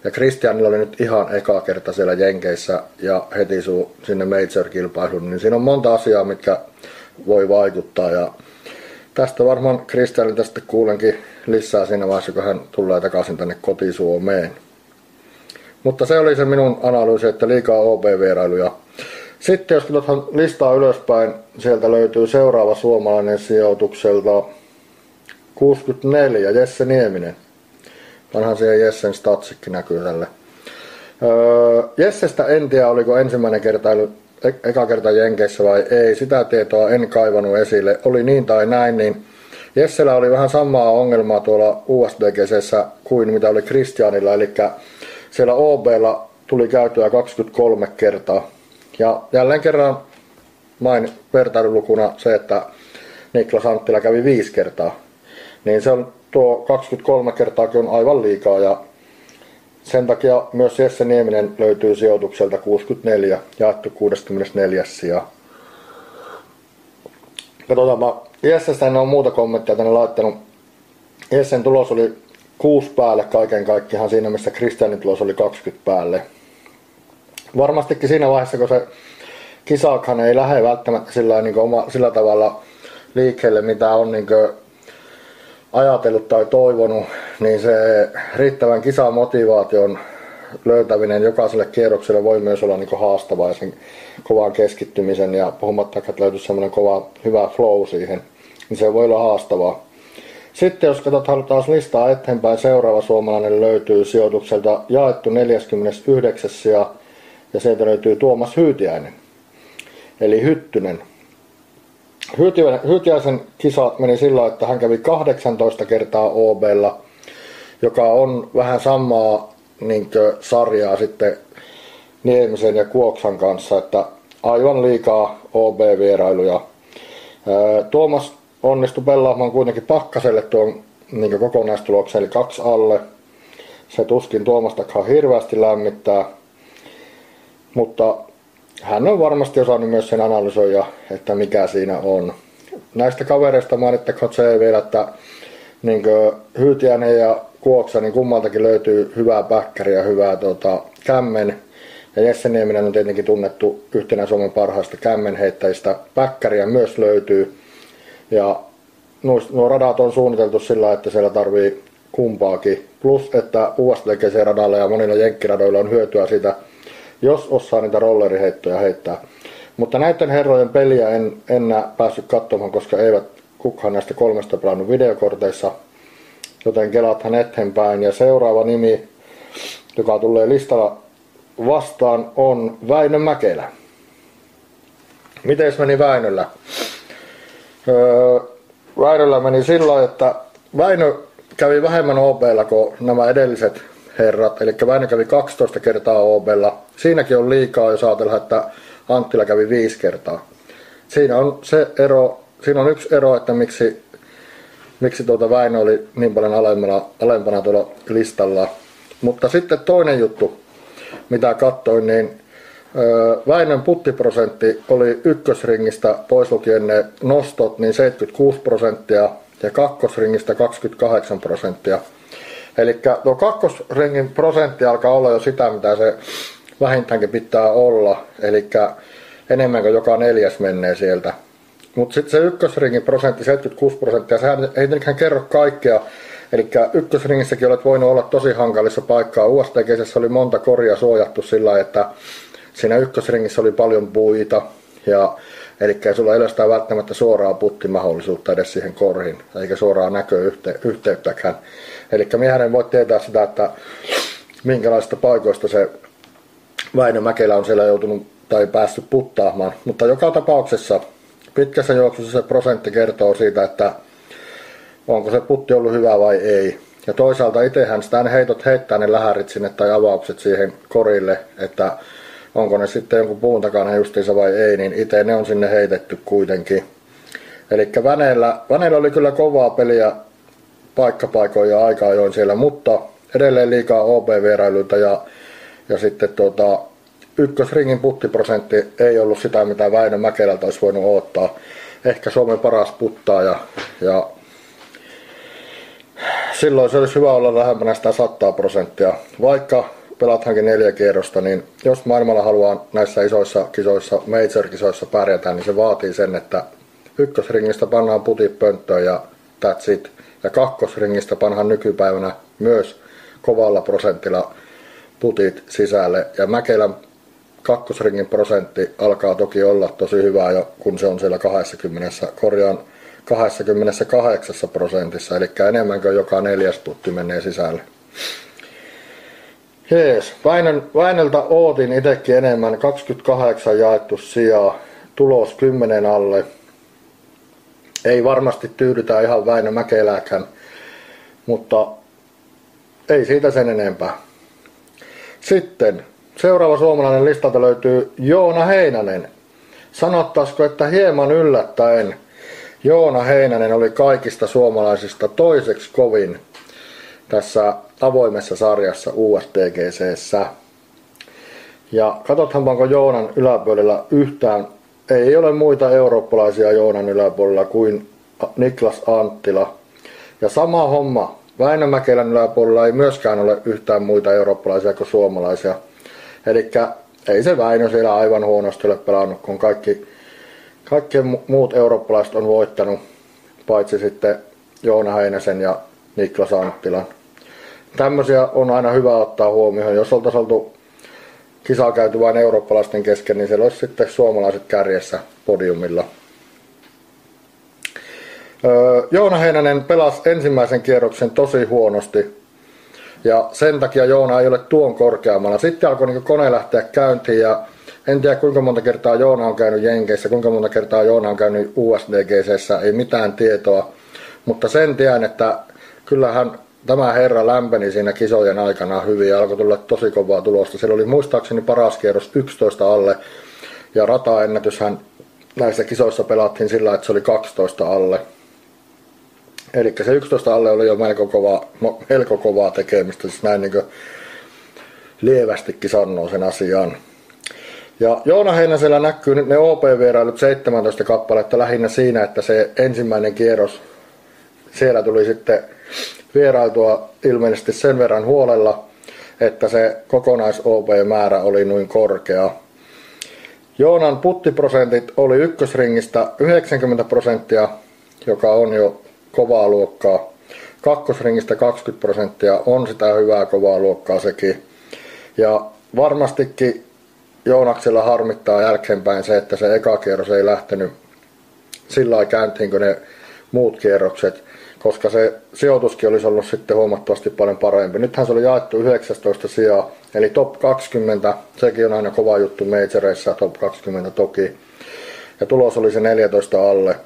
Ja Christianilla oli nyt ihan eka kerta siellä Jenkeissä ja heti suu sinne Major-kilpailuun, niin siinä on monta asiaa, mitkä voi vaikuttaa. Ja tästä varmaan Kristianilta sitten kuulenkin lisää siinä vaiheessa, kun hän tulee takaisin tänne kotisuomeen. Mutta se oli se minun analyysi, että liikaa OB-vierailuja. Sitten jos katsotaan listaa ylöspäin, sieltä löytyy seuraava suomalainen sijoitukselta 64, Jesse Nieminen. Vanhan siihen Jessen statsikki näkyy tälle. Öö, Jessestä en tiedä, oliko ensimmäinen kertailu E- eka kerta Jenkeissä vai ei, sitä tietoa en kaivannut esille. Oli niin tai näin, niin Jessellä oli vähän samaa ongelmaa tuolla USDGCssä kuin mitä oli Christianilla, eli siellä OBlla tuli käytyä 23 kertaa. Ja jälleen kerran main vertailulukuna se, että Niklas Anttila kävi viisi kertaa. Niin se on tuo 23 kertaakin on aivan liikaa ja sen takia myös Jesse Nieminen löytyy sijoitukselta 64, jaettu 64 sija. Katsotaanpa, Jessestä en ole muuta kommenttia tänne laittanut. Jessen tulos oli kuusi päälle kaiken kaikkiaan siinä, missä Kristianin tulos oli 20 päälle. Varmastikin siinä vaiheessa, kun se kisaakhan ei lähde välttämättä sillä, niin oma, sillä tavalla liikkeelle, mitä on niin ajatellut tai toivonut, niin se riittävän kisamotivaation löytäminen jokaiselle kierrokselle voi myös olla niin haastavaa ja sen kovan keskittymisen ja puhumattakaan, että löytyisi semmoinen kova hyvä flow siihen, niin se voi olla haastavaa. Sitten jos katsotaan taas listaa eteenpäin, seuraava suomalainen löytyy sijoitukselta jaettu 49. ja, ja sieltä löytyy Tuomas Hyytiäinen, eli Hyttynen. Hyytiäisen kisat meni sillä, että hän kävi 18 kertaa OBlla, joka on vähän samaa niin sarjaa sitten Niemisen ja Kuoksan kanssa, että aivan liikaa OB-vierailuja. Tuomas onnistui pelaamaan kuitenkin Pakkaselle tuon niin kokonaistuloksen, eli kaksi alle. Se tuskin Tuomastakaan hirveästi lämmittää, mutta hän on varmasti osannut myös sen analysoida, että mikä siinä on. Näistä kavereista mainittakoon se vielä, että niin Hyytiäinen ja Kuoksa, niin kummaltakin löytyy hyvää päkkäriä hyvää tota, kämmen. Ja Jesse Nieminen on tietenkin tunnettu yhtenä Suomen parhaista kämmenheittäjistä. Päkkäriä myös löytyy. Ja nuo, nuo radat on suunniteltu sillä, että siellä tarvii kumpaakin. Plus, että USDGC radalla ja monilla jenkkiradoilla on hyötyä siitä, jos osaa niitä rolleriheittoja heittää. Mutta näiden herrojen peliä en enää päässyt katsomaan, koska eivät kukaan näistä kolmesta pelannut videokorteissa. Joten kelaathan eteenpäin. Ja seuraava nimi, joka tulee listalla vastaan, on Väinö Mäkelä. Miten meni Väinöllä? Väinöllä meni sillä että Väinö kävi vähemmän OBlla kuin nämä edelliset herrat. Eli Väinö kävi 12 kertaa OBlla. Siinäkin on liikaa, jos ajatellaan, että Anttila kävi 5 kertaa. Siinä on se ero, siinä on yksi ero, että miksi, miksi tuota Väinö oli niin paljon alempana, alempana tuolla listalla. Mutta sitten toinen juttu, mitä katsoin, niin Väinön puttiprosentti oli ykkösringistä pois lukien ne nostot niin 76 prosenttia ja kakkosringistä 28 prosenttia. Eli tuo kakkosringin prosentti alkaa olla jo sitä, mitä se vähintäänkin pitää olla, eli enemmän kuin joka neljäs menee sieltä. Mutta sitten se ykkösringin prosentti, 76 prosenttia, sehän ei tietenkään kerro kaikkea. Eli ykkösringissäkin olet voinut olla tosi hankalissa paikkaa. USTGssä oli monta koria suojattu sillä että siinä ykkösringissä oli paljon puita, ja, eli sulla ei ole sitä välttämättä suoraa puttimahdollisuutta edes siihen korhiin, eikä suoraa näköyhteyttäkään. Eli miehän voi tietää sitä, että minkälaista paikoista se Väinö Mäkelä on siellä joutunut tai päässyt puttaamaan. Mutta joka tapauksessa pitkässä juoksussa se prosentti kertoo siitä, että onko se putti ollut hyvä vai ei. Ja toisaalta itsehän sitä heitot heittää ne lähärit sinne tai avaukset siihen korille, että onko ne sitten jonkun puun takana justiinsa vai ei, niin itse ne on sinne heitetty kuitenkin. Eli Väneellä, Väneellä oli kyllä kovaa peliä paikkapaikoin ja aika ajoin siellä, mutta edelleen liikaa OB-vierailuita ja, ja sitten tuota, ykkösringin puttiprosentti ei ollut sitä, mitä Väinö Mäkelältä olisi voinut odottaa. Ehkä Suomen paras puttaa ja, ja silloin se olisi hyvä olla lähempänä sitä 100 prosenttia. Vaikka pelathankin neljä kierrosta, niin jos maailmalla haluaa näissä isoissa kisoissa, major-kisoissa pärjätä, niin se vaatii sen, että ykkösringistä pannaan putit pönttöön ja that's it. Ja kakkosringistä pannaan nykypäivänä myös kovalla prosentilla putit sisälle. Ja Mäkelän kakkosringin prosentti alkaa toki olla tosi hyvä jo, kun se on siellä 20, korjaan 28 prosentissa, eli enemmän kuin joka neljäs putti menee sisälle. Jees, Väinön, Väinöltä ootin itsekin enemmän, 28 jaettu sijaa, tulos 10 alle. Ei varmasti tyydytä ihan Väinö Mäkelääkään, mutta ei siitä sen enempää. Sitten seuraava suomalainen listalta löytyy Joona Heinänen. Sanottaisiko, että hieman yllättäen Joona Heinänen oli kaikista suomalaisista toiseksi kovin tässä avoimessa sarjassa USDGCssä. Ja katsothan onko Joonan yläpuolella yhtään, ei ole muita eurooppalaisia Joonan yläpuolella kuin Niklas Anttila. Ja sama homma, Väinö Mäkelän yläpuolella ei myöskään ole yhtään muita eurooppalaisia kuin suomalaisia. Eli ei se Väinö siellä aivan huonosti ole pelannut, kun kaikki, kaikki muut eurooppalaiset on voittanut, paitsi sitten Joona Heinäsen ja Niklas Anttilan. Tämmöisiä on aina hyvä ottaa huomioon. Jos oltaisiin oltu kisaa käyty vain eurooppalaisten kesken, niin siellä olisi sitten suomalaiset kärjessä podiumilla. Öö, Joona Heinänen pelasi ensimmäisen kierroksen tosi huonosti. Ja sen takia Joona ei ole tuon korkeammalla. Sitten alkoi niin kone lähteä käyntiin ja en tiedä kuinka monta kertaa Joona on käynyt Jenkeissä, kuinka monta kertaa Joona on käynyt USDGCssä, ei mitään tietoa. Mutta sen tiedän, että kyllähän tämä herra lämpeni siinä kisojen aikana hyvin ja alkoi tulla tosi kovaa tulosta. Siellä oli muistaakseni paras kierros 11 alle ja rataennätyshän näissä kisoissa pelattiin sillä, että se oli 12 alle. Eli se 11 alle oli jo melko kovaa, melko kovaa tekemistä, siis näin niin lievästikin sanoo sen asian. Ja Joona Heinäsellä näkyy nyt ne OP-vierailut 17 kappaletta lähinnä siinä, että se ensimmäinen kierros, siellä tuli sitten vierailtua ilmeisesti sen verran huolella, että se kokonais-OP-määrä oli noin korkea. Joonan puttiprosentit oli ykkösringistä 90 prosenttia, joka on jo kovaa luokkaa. Kakkosringistä 20 prosenttia on sitä hyvää kovaa luokkaa sekin. Ja varmastikin Joonaksella harmittaa jälkeenpäin se, että se eka kierros ei lähtenyt sillä lailla käyntiin kuin ne muut kierrokset, koska se sijoituskin olisi ollut sitten huomattavasti paljon parempi. Nythän se oli jaettu 19 sijaa, eli top 20, sekin on aina kova juttu majoreissa, top 20 toki. Ja tulos oli se 14 alle.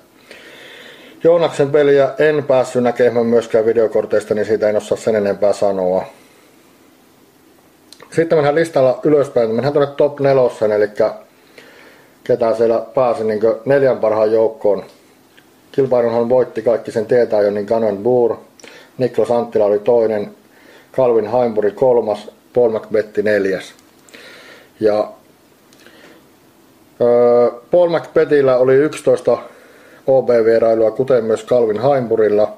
Joonaksen peliä en päässyt näkemään myöskään videokorteista, niin siitä en osaa sen enempää sanoa. Sitten mennään listalla ylöspäin, mennään tuonne top nelossen, eli ketä siellä pääsi niin neljän parhaan joukkoon. Kilpailunhan voitti kaikki sen niin Canon Boer, Niklas Anttila oli toinen, Calvin Heimburi kolmas, Paul McBetti neljäs. Ja öö, Paul McBettillä oli 11 OB-vierailua, kuten myös Calvin Heimburilla.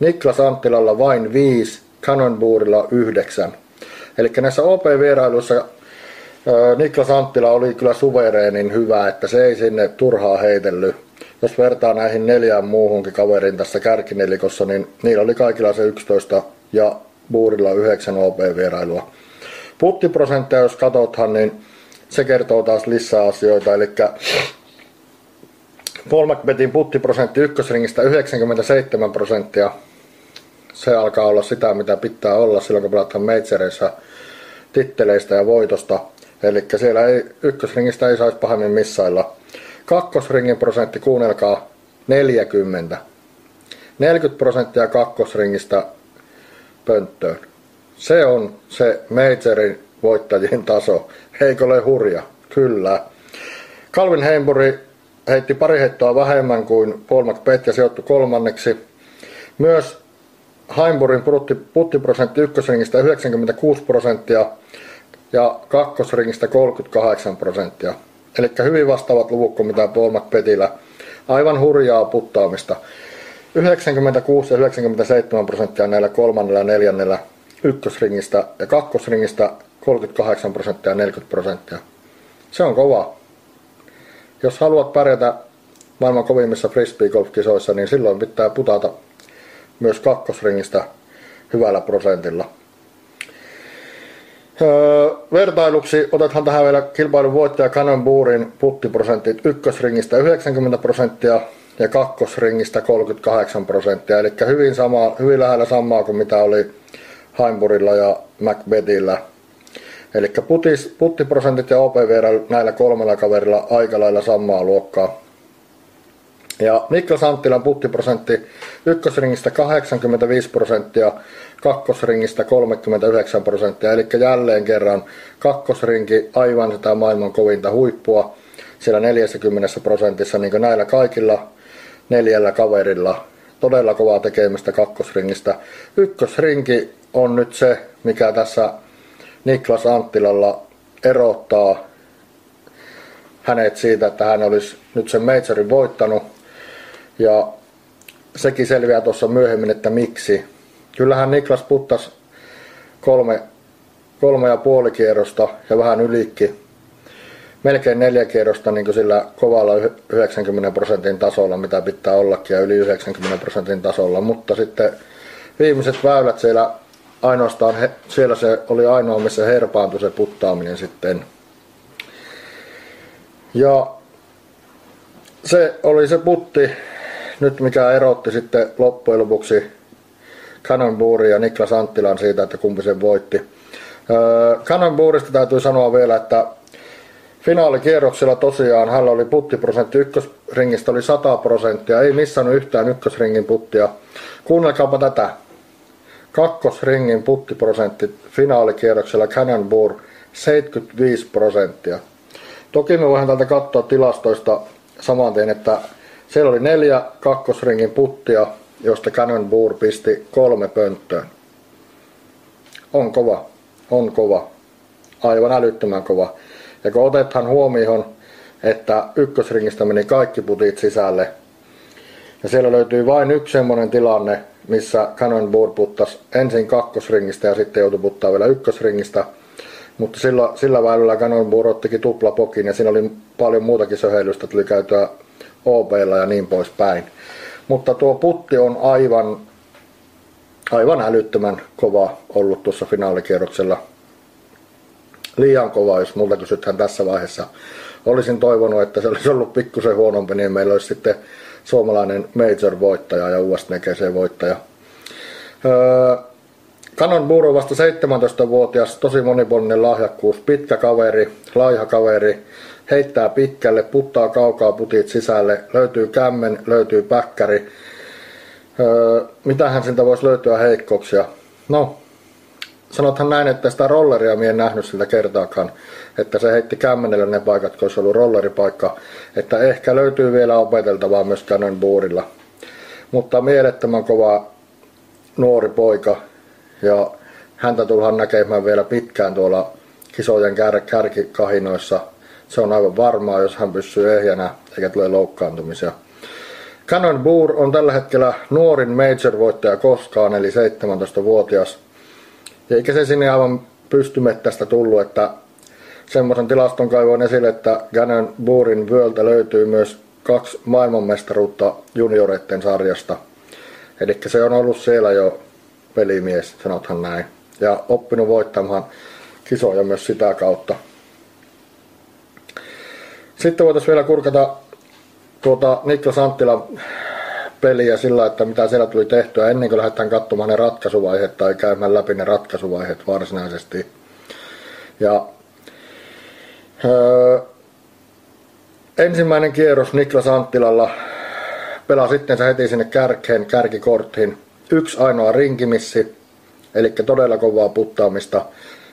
Niklas Anttilalla vain 5, Cannonbourilla 9. Eli näissä OP-vierailuissa Niklas Anttila oli kyllä suvereenin hyvä, että se ei sinne turhaa heitellyt. Jos vertaa näihin neljään muuhunkin kaveriin tässä kärkinelikossa, niin niillä oli kaikilla se 11 ja Buurilla 9 OP-vierailua. Puttiprosentteja, jos katsothan, niin se kertoo taas lisää asioita. Eli Paul McBethin puttiprosentti ykkösringistä 97 prosenttia. Se alkaa olla sitä, mitä pitää olla silloin, kun pelataan majoreissa titteleistä ja voitosta. Eli siellä ei, ykkösringistä ei saisi pahemmin missailla. Kakkosringin prosentti, kuunnelkaa, 40. 40 prosenttia kakkosringistä pönttöön. Se on se majorin voittajien taso. Eikö ole hurja? Kyllä. Calvin Heimburi heitti pari heittoa vähemmän kuin Paul McBeth ja sijoittui kolmanneksi. Myös Heimburin puttiprosentti ykkösringistä 96 prosenttia ja kakkosringistä 38 prosenttia. Eli hyvin vastaavat luvut kuin mitä Paul McBethillä. Aivan hurjaa puttaamista. 96 ja 97 prosenttia näillä kolmannella ja neljännellä ykkösringistä ja kakkosringistä 38 prosenttia ja 40 prosenttia. Se on kova jos haluat pärjätä maailman kovimmissa frisbee-golf-kisoissa, niin silloin pitää putata myös kakkosringistä hyvällä prosentilla. Öö, vertailuksi otetaan tähän vielä kilpailun voittaja Cannonbourin puttiprosentit ykkösringistä 90 prosenttia ja kakkosringistä 38 prosenttia. Eli hyvin, sama, hyvin lähellä samaa kuin mitä oli Heimburilla ja Macbethillä Eli puttiprosentit ja OPV näillä kolmella kaverilla aika lailla samaa luokkaa. Ja Niklas Anttilan puttiprosentti ykkösringistä 85 prosenttia, kakkosringistä 39 prosenttia. Eli jälleen kerran kakkosrinki aivan sitä maailman kovinta huippua siellä 40 prosentissa, niin kuin näillä kaikilla neljällä kaverilla. Todella kovaa tekemistä kakkosringistä. Ykkösrinki on nyt se, mikä tässä Niklas Anttilalla erottaa hänet siitä, että hän olisi nyt sen majorin voittanut. Ja sekin selviää tuossa myöhemmin, että miksi. Kyllähän Niklas puttas kolme, kolme ja puoli kierrosta ja vähän ylikki. Melkein neljä kierrosta niin sillä kovalla 90 prosentin tasolla, mitä pitää ollakin, ja yli 90 prosentin tasolla. Mutta sitten viimeiset väylät siellä ainoastaan, siellä se oli ainoa, missä herpaantui se puttaaminen sitten. Ja se oli se putti, nyt mikä erotti sitten loppujen lopuksi Cannonbourin ja Niklas Anttilan siitä, että kumpi sen voitti. Öö, Cannonbourista täytyy sanoa vielä, että finaalikierroksella tosiaan hänellä oli puttiprosentti ykkösringistä oli 100 prosenttia, ei missään yhtään ykkösringin puttia. Kuunnelkaapa tätä. Kakkosringin puttiprosentti finaalikierroksella Cannonbour 75 prosenttia. Toki me voidaan täältä katsoa tilastoista saman tien, että siellä oli neljä kakkosringin puttia, josta Cannonball pisti kolme pönttöön. On kova, on kova, aivan älyttömän kova. Ja kun otetaan huomioon, että ykkösringistä meni kaikki putit sisälle, ja siellä löytyy vain yksi semmoinen tilanne, missä Cannonball puttas ensin kakkosringistä ja sitten joutui puttaa vielä ykkösringistä. Mutta sillä, sillä väylällä Cannonball ottikin tuplapokin ja siinä oli paljon muutakin söheilystä, tuli käytyä ob ja niin poispäin. Mutta tuo putti on aivan, aivan älyttömän kova ollut tuossa finaalikierroksella. Liian kova, jos multa kysytään tässä vaiheessa. Olisin toivonut, että se olisi ollut pikkusen huonompi, niin meillä olisi sitten suomalainen Major-voittaja ja USNGC-voittaja. Öö, Kanon Buru vasta 17-vuotias, tosi monipuolinen lahjakkuus, pitkä kaveri, laiha kaveri, heittää pitkälle, puttaa kaukaa putit sisälle, löytyy kämmen, löytyy päkkäri. Öö, mitähän siltä voisi löytyä heikkouksia? No, sanothan näin, että sitä rolleria minä en nähnyt siltä kertaakaan, että se heitti kämmenelle ne paikat, kun olisi ollut rolleripaikka, että ehkä löytyy vielä opeteltavaa myös Cannonboardilla. Mutta mielettömän kova nuori poika ja häntä tullaan näkemään vielä pitkään tuolla kisojen kär- kärkikahinoissa – se on aivan varmaa, jos hän pysyy ehjänä eikä tule loukkaantumisia. Canon Boer on tällä hetkellä nuorin major-voittaja koskaan, eli 17-vuotias. Eikä se sinne aivan pystymettästä tullut, että semmoisen tilaston kaivoin esille, että Canon Boorin vyöltä löytyy myös kaksi maailmanmestaruutta junioreiden sarjasta. Eli se on ollut siellä jo pelimies, sanothan näin. Ja oppinut voittamaan kisoja myös sitä kautta. Sitten voitaisiin vielä kurkata tuota Niklas Anttilan peliä sillä, että mitä siellä tuli tehtyä ennen kuin lähdetään katsomaan ne ratkaisuvaiheet tai käymään läpi ne ratkaisuvaiheet varsinaisesti. Ja öö, ensimmäinen kierros Niklas Anttilalla pelaa sitten heti sinne kärkeen, kärkikorttiin. Yksi ainoa rinkimissi, eli todella kovaa puttaamista.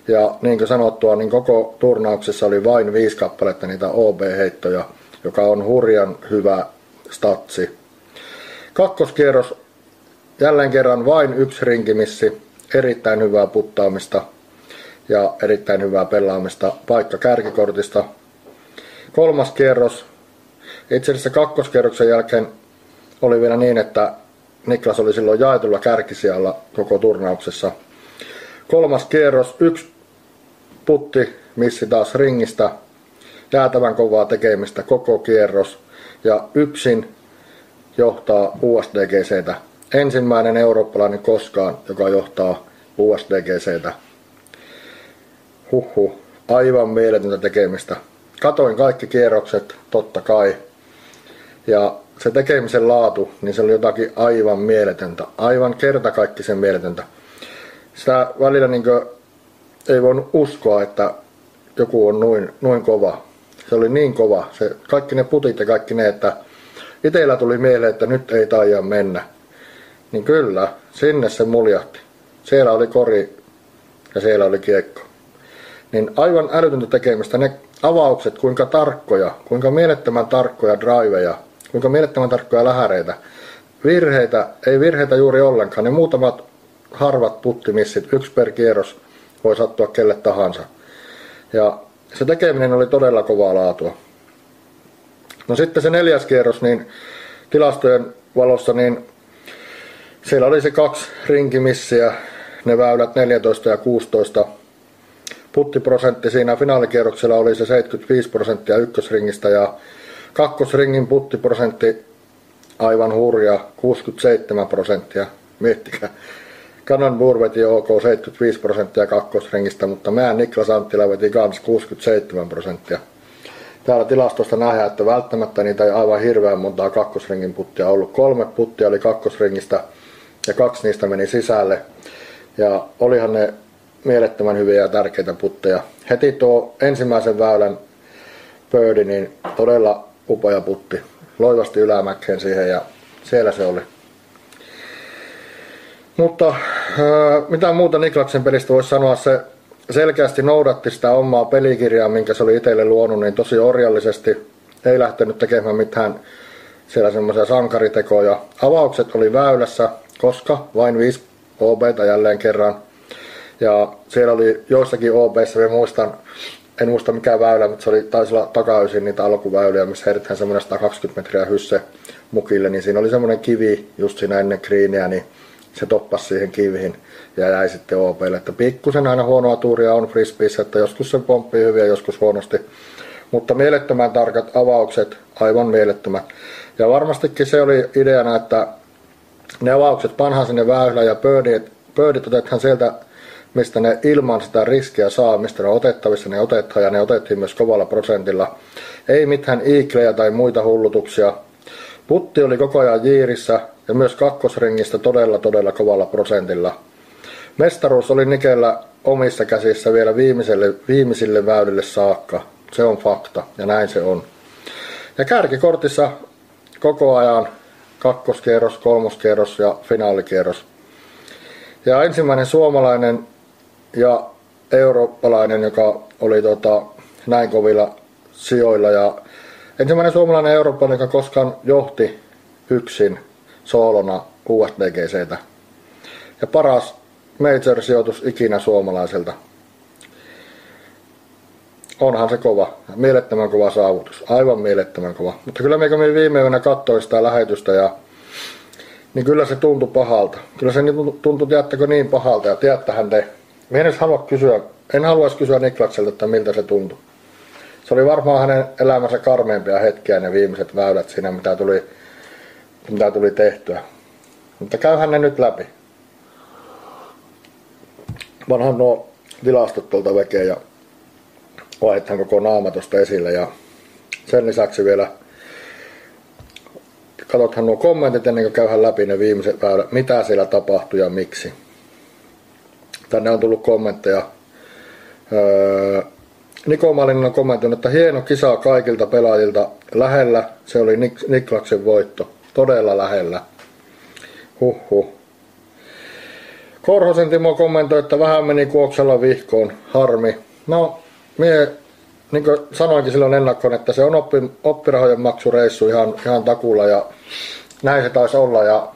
Ja niin kuin sanottua, niin koko turnauksessa oli vain viisi kappaletta niitä OB-heittoja, joka on hurjan hyvä statsi. Kakkoskierros jälleen kerran vain yksi rinkimissi, erittäin hyvää puttaamista ja erittäin hyvää pelaamista paikka kärkikortista. Kolmas kierros, itse asiassa kakkoskierroksen jälkeen oli vielä niin, että Niklas oli silloin jaetulla kärkisijalla koko turnauksessa. Kolmas kierros, yksi putti missi taas ringistä, jäätävän kovaa tekemistä koko kierros ja yksin johtaa USDGCtä. Ensimmäinen eurooppalainen koskaan, joka johtaa USDGCtä. Huhhuh, aivan mieletöntä tekemistä. Katoin kaikki kierrokset, totta kai. Ja se tekemisen laatu, niin se oli jotakin aivan mieletöntä. Aivan kertakaikkisen mieletöntä. Sitä välillä niin ei voinut uskoa, että joku on noin, noin kova. Se oli niin kova. Se, kaikki ne putit ja kaikki ne, että itsellä tuli mieleen, että nyt ei taida mennä. Niin kyllä, sinne se muljahti. Siellä oli kori ja siellä oli kiekko. Niin aivan älytöntä tekemistä. Ne avaukset, kuinka tarkkoja, kuinka mielettömän tarkkoja driveja, kuinka mielettömän tarkkoja lähäreitä. Virheitä, ei virheitä juuri ollenkaan. Ne muutamat harvat puttimissit, yksi per kierros, voi sattua kelle tahansa. Ja se tekeminen oli todella kovaa laatua. No sitten se neljäs kierros, niin tilastojen valossa niin siellä oli se kaksi rinkimissiä, ne väylät 14 ja 16. Puttiprosentti siinä finaalikierroksella oli se 75 prosenttia ykkösringistä ja kakkosringin puttiprosentti aivan hurja 67 prosenttia. Miettikää. Cannonbur veti OK 75 prosenttia kakkosringistä, mutta mä Niklas Anttila veti kans 67 prosenttia. Täällä tilastosta nähdään, että välttämättä niitä ei aivan hirveän montaa kakkosringin puttia ollut. Kolme puttia oli kakkosringistä ja kaksi niistä meni sisälle. Ja olihan ne mielettömän hyviä ja tärkeitä putteja. Heti tuo ensimmäisen väylän pöydi, niin todella upea putti. Loivasti ylämäkkeen siihen ja siellä se oli. Mutta mitä muuta Niklaksen pelistä voisi sanoa, se selkeästi noudatti sitä omaa pelikirjaa, minkä se oli itselle luonut, niin tosi orjallisesti. Ei lähtenyt tekemään mitään siellä semmoisia sankaritekoja. Avaukset oli väylässä, koska vain viisi OBta jälleen kerran. Ja siellä oli joissakin OBissa, mä muistan, en muista mikä väylä, mutta se oli, taisi olla takaisin niitä alkuväyliä, missä heitetään semmoinen 120 metriä hysse mukille, niin siinä oli semmoinen kivi just siinä ennen kriiniä, niin se toppasi siihen kiviin ja jäi sitten OPlle. Että pikkusen aina huonoa tuuria on frisbeeissä, että joskus se pomppii hyvin ja joskus huonosti. Mutta mielettömän tarkat avaukset, aivan mielettömät. Ja varmastikin se oli ideana, että ne avaukset panhan sinne väylä ja pöydit, pöydit otetaan sieltä, mistä ne ilman sitä riskiä saa, mistä ne on otettavissa, ne otetaan ja ne otettiin myös kovalla prosentilla. Ei mitään iiklejä tai muita hullutuksia. Putti oli koko ajan jiirissä ja myös kakkosringistä todella todella kovalla prosentilla. Mestaruus oli Nikellä omissa käsissä vielä viimeiselle, viimeisille väylille saakka. Se on fakta ja näin se on. Ja kärkikortissa koko ajan kakkoskierros, kolmoskierros ja finaalikierros. Ja ensimmäinen suomalainen ja eurooppalainen, joka oli tota, näin kovilla sijoilla. Ja ensimmäinen suomalainen eurooppalainen, joka koskaan johti yksin soolona USDGCtä. Ja paras major-sijoitus ikinä suomalaiselta. Onhan se kova. Mielettömän kova saavutus. Aivan mielettömän kova. Mutta kyllä meikä viime yönä katsoin sitä lähetystä ja niin kyllä se tuntui pahalta. Kyllä se tuntui, tiedättekö, niin pahalta ja tiedättähän te. Mä en halua kysyä, en haluaisi kysyä Niklakselta, että miltä se tuntui. Se oli varmaan hänen elämänsä karmeimpia hetkiä ne viimeiset väylät siinä, mitä tuli, mitä tuli tehtyä. Mutta käyhän ne nyt läpi. Vanhan nuo tilastot tuolta vekeä ja vaihdetaan koko naama tuosta esille. Ja sen lisäksi vielä katsothan nuo kommentit ennen kuin käyhän läpi ne viimeiset väylät, mitä siellä tapahtui ja miksi. Tänne on tullut kommentteja. Öö, Niko Malinen on kommentoinut, että hieno kisa kaikilta pelaajilta. Lähellä se oli Nik- Niklaksen voitto. Todella lähellä. Huhhuh. Korhosen Timo kommentoi, että vähän meni kuoksella vihkoon. Harmi. No, mie niin kuin sanoinkin silloin ennakkoon, että se on oppi, oppirahojen maksureissu ihan, ihan takulla ja näin se taisi olla. Ja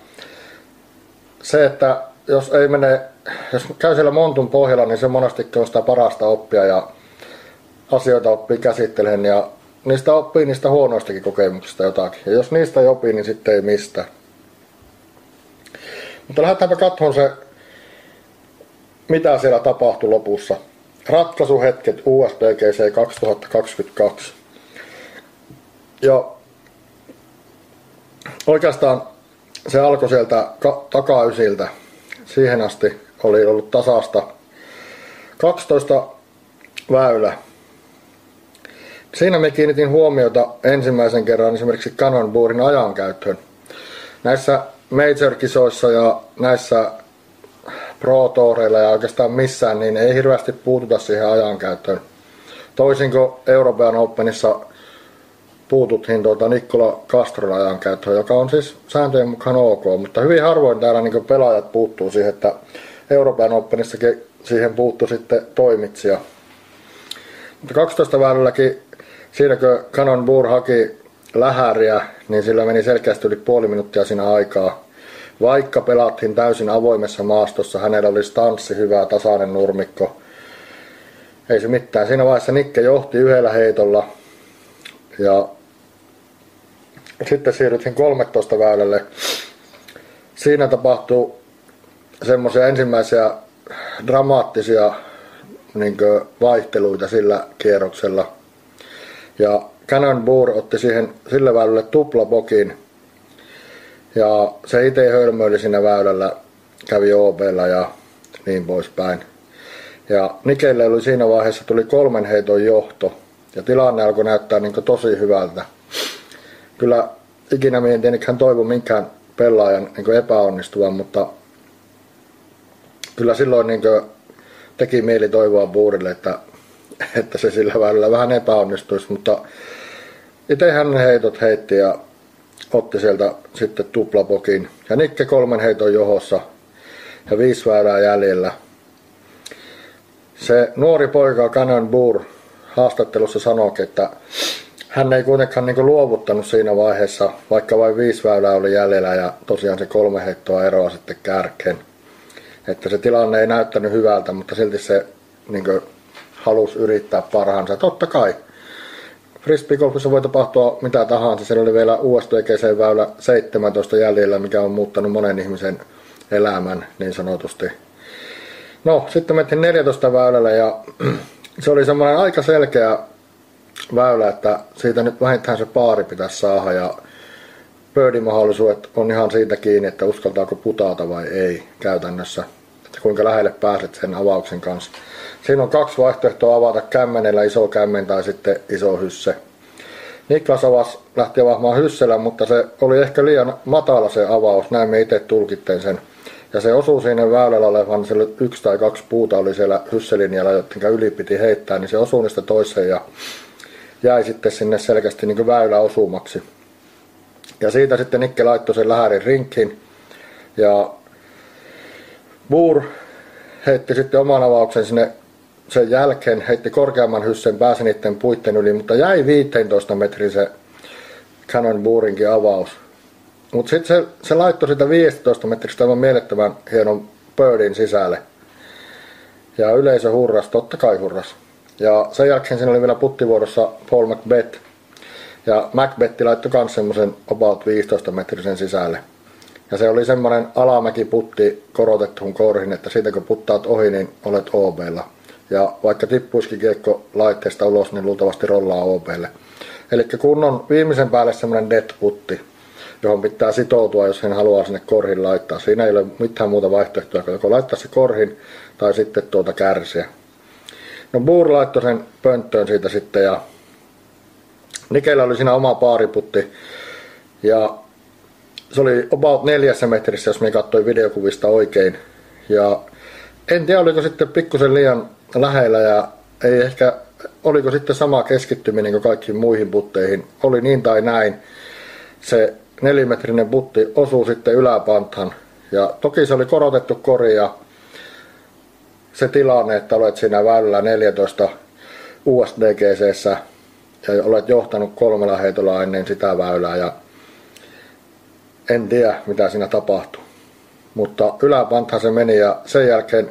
se, että jos ei mene, jos käy siellä Montun pohjalla, niin se monesti on sitä parasta oppia ja asioita oppii käsittelemään ja niistä oppii niistä huonoistakin kokemuksista jotakin. Ja jos niistä ei opi, niin sitten ei mistä. Mutta lähdetäänpä katsomaan se, mitä siellä tapahtui lopussa. Ratkaisuhetket USBGC 2022. Ja oikeastaan se alkoi sieltä takaysiltä. Siihen asti oli ollut tasasta 12 väylä. Siinä me kiinnitin huomiota ensimmäisen kerran esimerkiksi Cannonbourin ajankäyttöön. Näissä major-kisoissa ja näissä Pro ja oikeastaan missään, niin ei hirveästi puututa siihen ajankäyttöön. Toisin kuin Euroopan Openissa puututtiin tuota Nikola Castron ajankäyttöön, joka on siis sääntöjen mukaan ok, mutta hyvin harvoin täällä niin pelaajat puuttuu siihen, että Euroopan Openissakin siihen puuttu sitten toimitsija. Mutta 12 välilläkin, siinäkö Canon Burr haki lähäriä, niin sillä meni selkeästi yli puoli minuuttia siinä aikaa. Vaikka pelattiin täysin avoimessa maastossa, hänellä oli stanssi hyvä, tasainen nurmikko. Ei se mitään. Siinä vaiheessa Nikke johti yhdellä heitolla. Ja sitten siirryttiin 13 väylälle. siinä tapahtui semmoisia ensimmäisiä dramaattisia niin vaihteluita sillä kierroksella. Ja Cannonball otti siihen sillä väylälle tuplapokin. Ja se itse hölmöili siinä väylällä, kävi OBlla ja niin poispäin. Ja Nikelle oli siinä vaiheessa tuli kolmen heiton johto. Ja tilanne alkoi näyttää niin tosi hyvältä. Kyllä ikinä minä en tiedä, hän toivo minkään pelaajan niin epäonnistuvan, mutta kyllä silloin niin teki mieli toivoa Buurille, että, että se sillä välillä vähän epäonnistuisi, mutta itse hän heitot heitti ja otti sieltä sitten tuplapokin. Ja Nikke kolmen heiton johossa ja viisi väylää jäljellä. Se nuori poika Canon Boer haastattelussa sanoi, että hän ei kuitenkaan niin luovuttanut siinä vaiheessa, vaikka vain viisi väylää oli jäljellä ja tosiaan se kolme heittoa eroa sitten kärkeen. Että se tilanne ei näyttänyt hyvältä, mutta silti se niin halusi yrittää parhaansa. Totta kai. Frisbeegolfissa voi tapahtua mitä tahansa. Siellä oli vielä USDGC-väylä 17 jäljellä, mikä on muuttanut monen ihmisen elämän niin sanotusti. No, sitten mentiin 14 väylällä ja se oli semmoinen aika selkeä väylä, että siitä nyt vähintään se paari pitäisi saada ja birdie-mahdollisuudet on ihan siitä kiinni, että uskaltaako putata vai ei käytännössä. Että kuinka lähelle pääset sen avauksen kanssa. Siinä on kaksi vaihtoehtoa avata kämmenellä iso kämmen tai sitten iso hysse. Niklas avasi, lähti avaamaan hyssellä, mutta se oli ehkä liian matala se avaus, näin me itse tulkitteen sen. Ja se osui siinä väylällä olevan, se yksi tai kaksi puuta oli siellä hysselinjalla, jotka yli piti heittää, niin se osui niistä toiseen ja jäi sitten sinne selkeästi niin väylä osumaksi. Ja siitä sitten Nikke laittoi sen lähärin rinkin ja Buur heitti sitten oman avauksen sinne sen jälkeen, heitti korkeamman hyssen, pääsi niiden puitten yli, mutta jäi 15 metrin se Canon Boorinkin avaus. Mutta sitten se, se laittoi sitä 15 metristä aivan mielettömän hienon birdin sisälle. Ja yleisö hurras, totta kai hurras. Ja sen jälkeen siinä oli vielä puttivuorossa Paul Macbeth. Ja Macbeth laittoi myös semmoisen about 15 metrisen sisälle. Ja se oli semmoinen alamäkiputti korotettuun korhin, että siitä kun puttaat ohi, niin olet OBlla. Ja vaikka tippuisikin kiekko laitteesta ulos, niin luultavasti rollaa OBlle. Eli kun on viimeisen päälle semmoinen dead putti, johon pitää sitoutua, jos hän haluaa sinne korhin laittaa. Siinä ei ole mitään muuta vaihtoehtoa, kuin joko laittaa se korhin tai sitten tuota kärsiä. No Buur laittoi sen pönttöön siitä sitten ja Nikellä oli siinä oma paariputti ja se oli about neljässä metrissä, jos me katsoin videokuvista oikein. Ja en tiedä, oliko sitten pikkusen liian lähellä ja ei ehkä, oliko sitten sama keskittyminen kuin kaikkiin muihin putteihin. Oli niin tai näin. Se nelimetrinen putti osuu sitten yläpanthan. Ja toki se oli korotettu kori ja se tilanne, että olet siinä väylällä 14 USDGC ja olet johtanut kolmella heitolla ennen sitä väylää ja en tiedä mitä siinä tapahtui. Mutta yläpanthan se meni ja sen jälkeen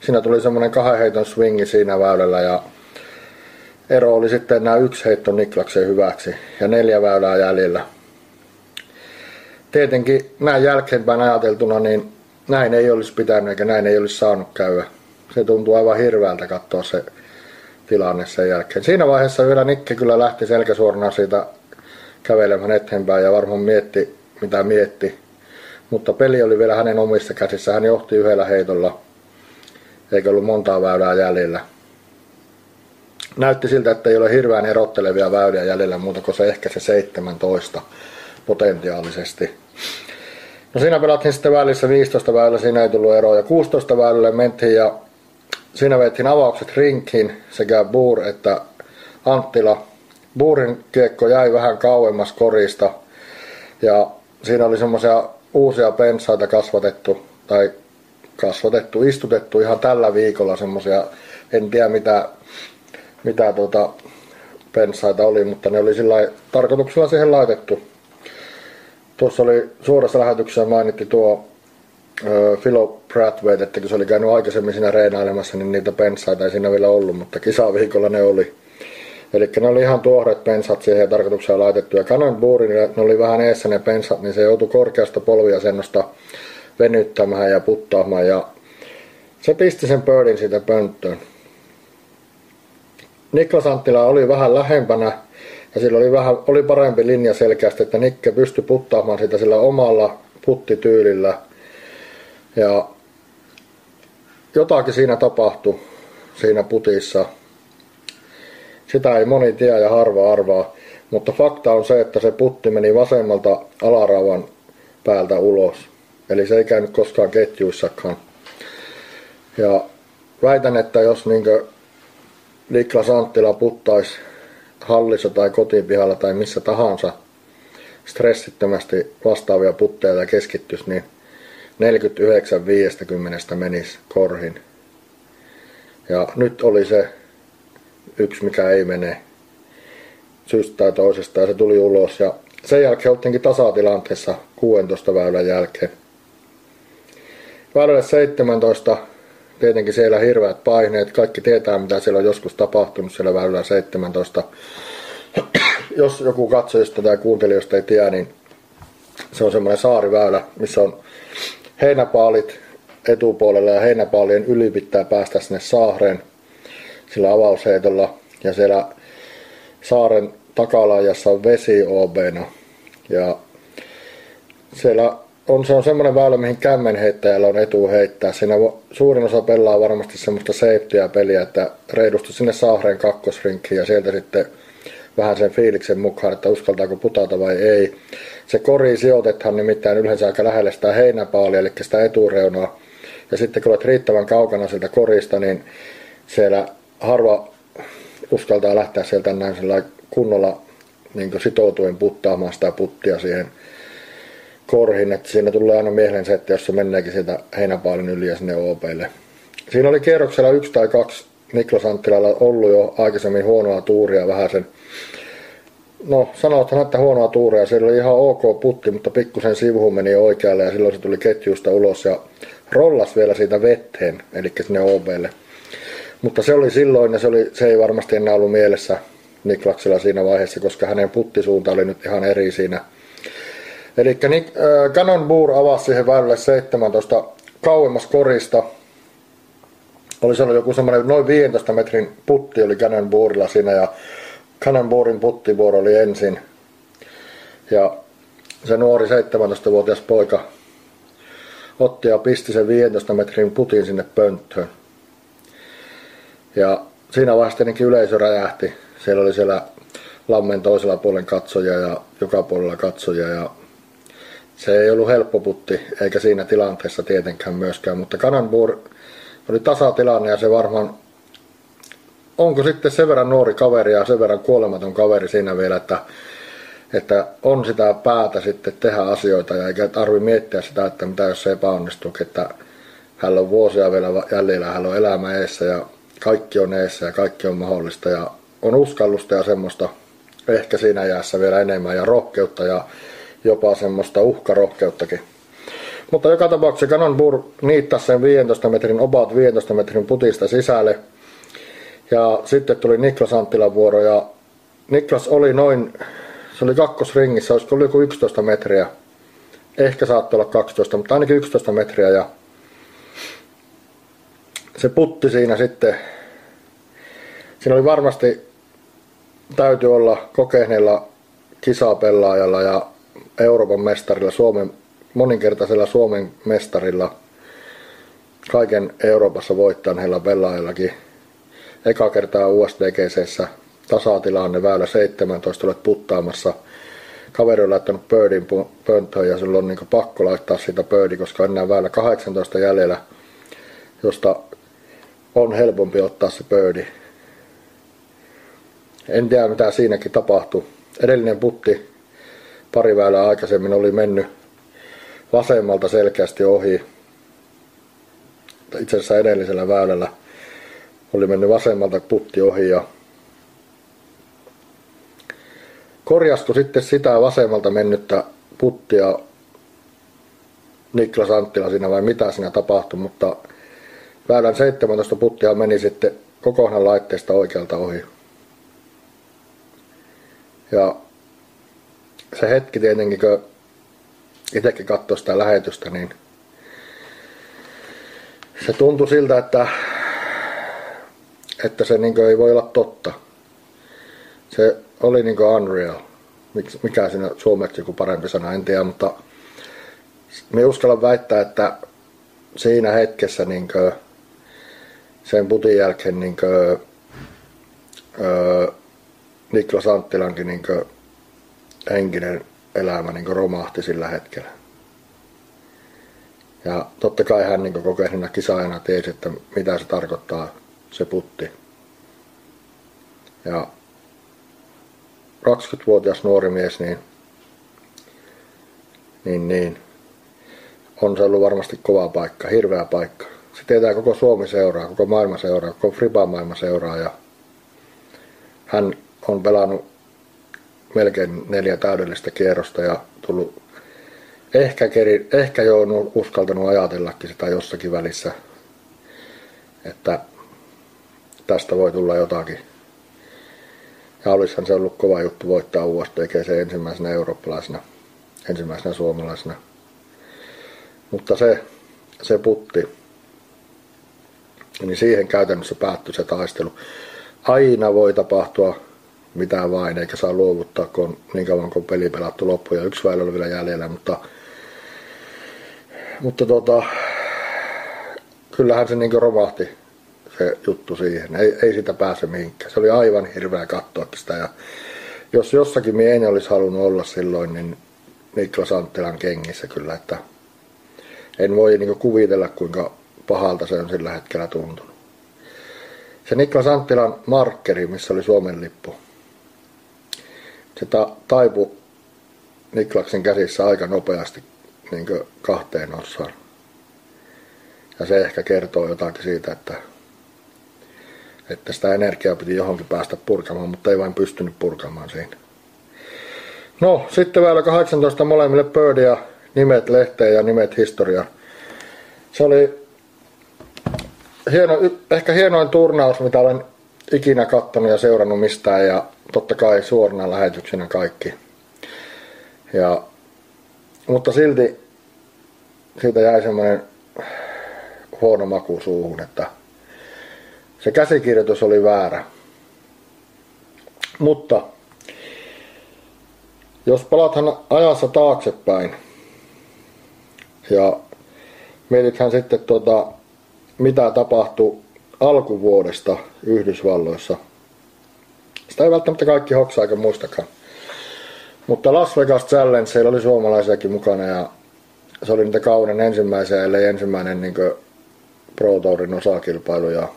siinä tuli semmoinen kahden heiton swingi siinä väylällä ja ero oli sitten nämä yksi heitto Niklaksen hyväksi ja neljä väylää jäljellä. Tietenkin näin jälkeenpäin ajateltuna, niin näin ei olisi pitänyt eikä näin ei olisi saanut käydä. Se tuntuu aivan hirveältä katsoa se tilanne sen jälkeen. Siinä vaiheessa vielä Nikke kyllä lähti selkäsuorana siitä kävelemään eteenpäin ja varmaan mietti mitä mietti. Mutta peli oli vielä hänen omissa käsissä. Hän johti yhdellä heitolla, eikä ollut montaa väylää jäljellä. Näytti siltä, että ei ole hirveän erottelevia väyliä jäljellä muuta kuin se ehkä se 17 potentiaalisesti. No siinä pelattiin sitten välissä 15 väylä, siinä ei tullut eroa ja 16 väylälle mentiin ja siinä veettiin avaukset rinkiin sekä Buur että Anttila. Buurin kiekko jäi vähän kauemmas korista ja siinä oli semmoisia uusia pensaita kasvatettu tai kasvatettu, istutettu ihan tällä viikolla semmoisia, en tiedä mitä, mitä tuota pensaita oli, mutta ne oli sillä tarkoituksella siihen laitettu. Tuossa oli suorassa lähetyksessä mainitti tuo Philo Prathwaite, että kun se oli käynyt aikaisemmin siinä reenailemassa, niin niitä pensaita ei siinä vielä ollut, mutta kisaviikolla ne oli. Eli ne oli ihan tuoreet pensat siihen tarkoitukseen laitettu. Ja Cannonboorin ne oli vähän eessä ne pensat, niin se joutui korkeasta polviasennosta venyttämään ja puttaamaan. Ja se pisti sen birdin siitä pönttöön. Niklas Anttila oli vähän lähempänä ja sillä oli, vähän, oli parempi linja selkeästi, että Nikke pystyi puttaamaan sitä sillä omalla puttityylillä. Ja jotakin siinä tapahtui siinä putissa. Sitä ei moni tiedä ja harva arvaa, mutta fakta on se, että se putti meni vasemmalta alarauan päältä ulos. Eli se ei käynyt koskaan ketjuissakaan. Ja väitän, että jos niinkö Niklas Anttila puttaisi hallissa tai kotipihalla tai missä tahansa stressittömästi vastaavia putteja ja keskittyisi, niin 49-50 menisi korhin. Ja nyt oli se yksi, mikä ei mene syystä tai toisesta ja se tuli ulos. Ja sen jälkeen oltiinkin tasatilanteessa 16 väylän jälkeen. Väylälle 17 tietenkin siellä hirveät paineet. Kaikki tietää, mitä siellä on joskus tapahtunut siellä väylällä 17. Jos joku katsojista tai kuuntelijoista ei tiedä, niin se on semmoinen saariväylä, missä on heinäpaalit etupuolella ja heinäpaalien yli pitää päästä sinne saareen sillä avausheitolla. Ja siellä saaren takalaajassa on vesi OBna. Ja siellä on, se on semmoinen väylä, mihin kämmenheittäjällä on etu heittää. Siinä suurin osa pelaa varmasti semmoista seittyä peliä, että reilusti sinne Sahreen kakkosrinkkiin ja sieltä sitten vähän sen fiiliksen mukaan, että uskaltaako putata vai ei. Se kori sijoitetaan nimittäin yleensä aika lähelle sitä heinäpaalia, eli sitä etureunaa. Ja sitten kun olet riittävän kaukana sieltä korista, niin siellä harva uskaltaa lähteä sieltä näin kunnolla niin sitoutuen puttaamaan sitä puttia siihen korhin, että siinä tulee aina mieleen se, että jos se meneekin sieltä heinäpaalin yli ja sinne OPlle. Siinä oli kierroksella yksi tai kaksi Niklas Anttilalla ollut jo aikaisemmin huonoa tuuria vähän sen No sanotaan, että huonoa tuuria. Se oli ihan ok putti, mutta pikkusen sivuun meni oikealle ja silloin se tuli ketjusta ulos ja rollas vielä siitä vetteen, eli sinne OBlle. Mutta se oli silloin ja se, oli, se ei varmasti enää ollut mielessä Niklaksella siinä vaiheessa, koska hänen puttisuunta oli nyt ihan eri siinä Eli äh, Cannonball avasi siihen väylälle 17 kauemmas korista. Oli se joku semmoinen noin 15 metrin putti oli Cannonballilla siinä ja Cannonballin puttivuoro oli ensin. Ja se nuori 17-vuotias poika otti ja pisti sen 15 metrin putin sinne pönttöön. Ja siinä tietenkin yleisö räjähti. Siellä oli siellä lammen toisella puolen katsoja ja joka puolella katsoja ja se ei ollut helppo putti, eikä siinä tilanteessa tietenkään myöskään, mutta Kananbur oli tasatilanne ja se varmaan onko sitten sen verran nuori kaveri ja sen verran kuolematon kaveri siinä vielä, että, että on sitä päätä sitten tehdä asioita ja eikä tarvi miettiä sitä, että mitä jos se epäonnistuu, että hän on vuosia vielä jäljellä, hän on elämä eessä ja kaikki on eessä ja kaikki on mahdollista ja on uskallusta ja semmoista ehkä siinä jäässä vielä enemmän ja rohkeutta ja jopa semmoista uhkarohkeuttakin. Mutta joka tapauksessa Cannonbur niittasi sen 15 metrin, obat 15 metrin putista sisälle. Ja sitten tuli Niklas Anttilan vuoro ja Niklas oli noin, se oli kakkosringissä, olisiko ollut joku 11 metriä. Ehkä saattoi olla 12, mutta ainakin 11 metriä ja se putti siinä sitten. Siinä oli varmasti täytyy olla kokeneella kisapelaajalla ja Euroopan mestarilla, Suomen, moninkertaisella Suomen mestarilla, kaiken Euroopassa voittaneella pelaajallakin. Eka kertaa USDGCssä tasatilanne väylä 17 olet puttaamassa. Kaveri on laittanut birdin pönttöön ja sulla on niin pakko laittaa sitä birdi, koska enää väylä 18 jäljellä, josta on helpompi ottaa se birdi. En tiedä mitä siinäkin tapahtui. Edellinen putti pari väylää aikaisemmin oli mennyt vasemmalta selkeästi ohi. Itse asiassa edellisellä väylällä oli mennyt vasemmalta putti ohi ja korjastui sitten sitä vasemmalta mennyttä puttia Niklas Anttila siinä vai mitä siinä tapahtui, mutta väylän 17 puttia meni sitten kokonaan laitteesta oikealta ohi. Ja se hetki tietenkin, kun itsekin katsoi sitä lähetystä, niin se tuntui siltä, että, että se niin ei voi olla totta. Se oli niin unreal. Mikä siinä suomeksi joku parempi sana, en tiedä, mutta me uskallan väittää, että siinä hetkessä niin kuin, sen putin jälkeen niin kuin, öö, Niklas Anttilankin niin kuin, henkinen elämä niin romahti sillä hetkellä. Ja totta kai hän niin kokeneena kisaajana tiesi, että mitä se tarkoittaa se putti. Ja 20-vuotias nuori mies, niin, niin, niin on se ollut varmasti kova paikka, hirveä paikka. Se tietää koko Suomi seuraa, koko maailma seuraa, koko Friban maailma seuraa ja hän on pelannut melkein neljä täydellistä kierrosta ja tullut ehkä, keri, ehkä jo on uskaltanut ajatellakin sitä jossakin välissä, että tästä voi tulla jotakin. Ja olisihan se ollut kova juttu voittaa USTG se ensimmäisenä eurooppalaisena, ensimmäisenä suomalaisena. Mutta se, se putti, niin siihen käytännössä päättyi se taistelu. Aina voi tapahtua mitä vain, eikä saa luovuttaa, kun niin kauan kun peli pelattu loppuun ja yksi väylä oli vielä jäljellä, mutta, mutta tota, kyllähän se niin romahti se juttu siihen. Ei, ei sitä pääse mihinkään. Se oli aivan hirveä katsoa sitä ja jos jossakin minä en olisi halunnut olla silloin, niin Niklas Anttilan kengissä kyllä, että en voi niin kuvitella kuinka pahalta se on sillä hetkellä tuntunut. Se Niklas Anttilan markkeri, missä oli Suomen lippu, se ta- taipu Niklaksen käsissä aika nopeasti niin kahteen osaan. Ja se ehkä kertoo jotakin siitä, että, että sitä energiaa piti johonkin päästä purkamaan, mutta ei vain pystynyt purkamaan siinä. No, sitten vielä 18 molemmille Birdia, nimet lehteen ja nimet historia. Se oli hieno, ehkä hienoin turnaus, mitä olen ikinä kattonut ja seurannut mistään ja totta kai suorana lähetyksenä kaikki. Ja, mutta silti siitä jäi semmoinen huono maku suuhun, että se käsikirjoitus oli väärä. Mutta jos palathan ajassa taaksepäin ja mietithän sitten tuota, mitä tapahtui alkuvuodesta Yhdysvalloissa – sitä ei välttämättä kaikki hoksaa eikä muistakaan. Mutta Las Vegas Challenge, siellä oli suomalaisiakin mukana ja se oli niitä kauden ensimmäisiä, ellei ensimmäinen niin Pro Tourin osakilpailu. Ja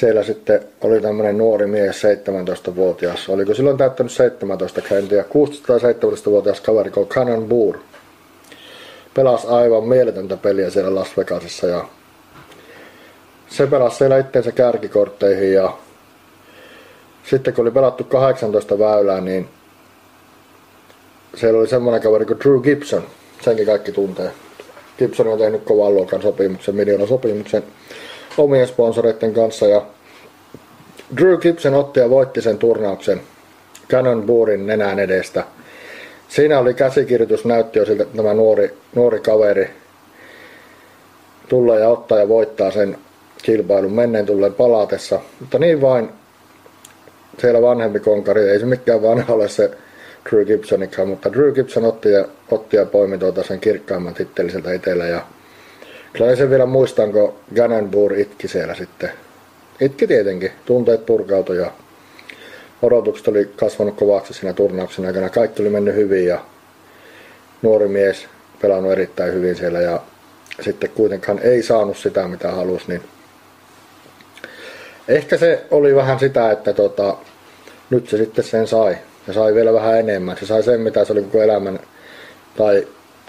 siellä sitten oli tämmöinen nuori mies, 17-vuotias. Oliko silloin täyttänyt 17, en tiedä, 16 tai 17-vuotias kaveri kuin Cannon Boor. Pelasi aivan mieletöntä peliä siellä Las Vegasissa ja se pelasi siellä itteensä kärkikortteihin ja sitten kun oli pelattu 18 väylää, niin siellä oli semmoinen kaveri kuin Drew Gibson. Senkin kaikki tuntee. Gibson on tehnyt kovan luokan sopimuksen, miljoonan sopimuksen omien sponsoreiden kanssa. Ja Drew Gibson otti ja voitti sen turnauksen Cannonballen nenän edestä. Siinä oli käsikirjoitus, näytti jo siltä, tämä nuori, nuori kaveri tulla ja ottaa ja voittaa sen kilpailun menneen tulleen palatessa. Mutta niin vain siellä vanhempi konkari, ei se mikään vanha ole se Drew Gibsonikaan, mutta Drew Gibson otti ja, otti ja poimi tuota sen kirkkaamman titteliseltä itsellä ja kyllä sen vielä muistan, kun Gannonbour itki siellä sitten. Itki tietenkin, tunteet purkautui ja odotukset oli kasvanut kovaksi siinä turnauksen aikana. Kaikki oli mennyt hyvin ja nuori mies pelannut erittäin hyvin siellä ja sitten kuitenkaan ei saanut sitä mitä halusi, niin ehkä se oli vähän sitä, että tota, nyt se sitten sen sai. Ja sai vielä vähän enemmän. Se sai sen, mitä se oli koko elämän tai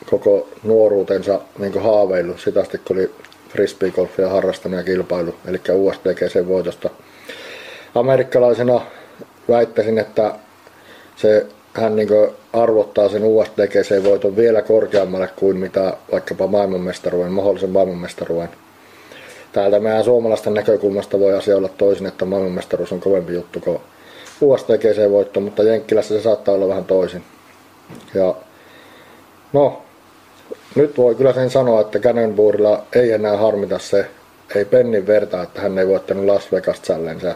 koko nuoruutensa niin haaveillut. Sitä asti, kun oli frisbeegolfia harrastanut ja kilpailu, eli USDGC voitosta. Amerikkalaisena väittäisin, että se, hän niin arvottaa sen USDGC-voiton vielä korkeammalle kuin mitä vaikkapa maailmanmestaruuden, mahdollisen maailmanmestaruuden. Täältä meidän suomalaisten näkökulmasta voi asia olla toisin, että maailmanmestaruus on kovempi juttu kuin USTGC-voitto, mutta Jenkkilässä se saattaa olla vähän toisin. Ja no, nyt voi kyllä sen sanoa, että Cannonburilla ei enää harmita se, ei pennin verta, että hän ei voittanut Las Vegas Challengea.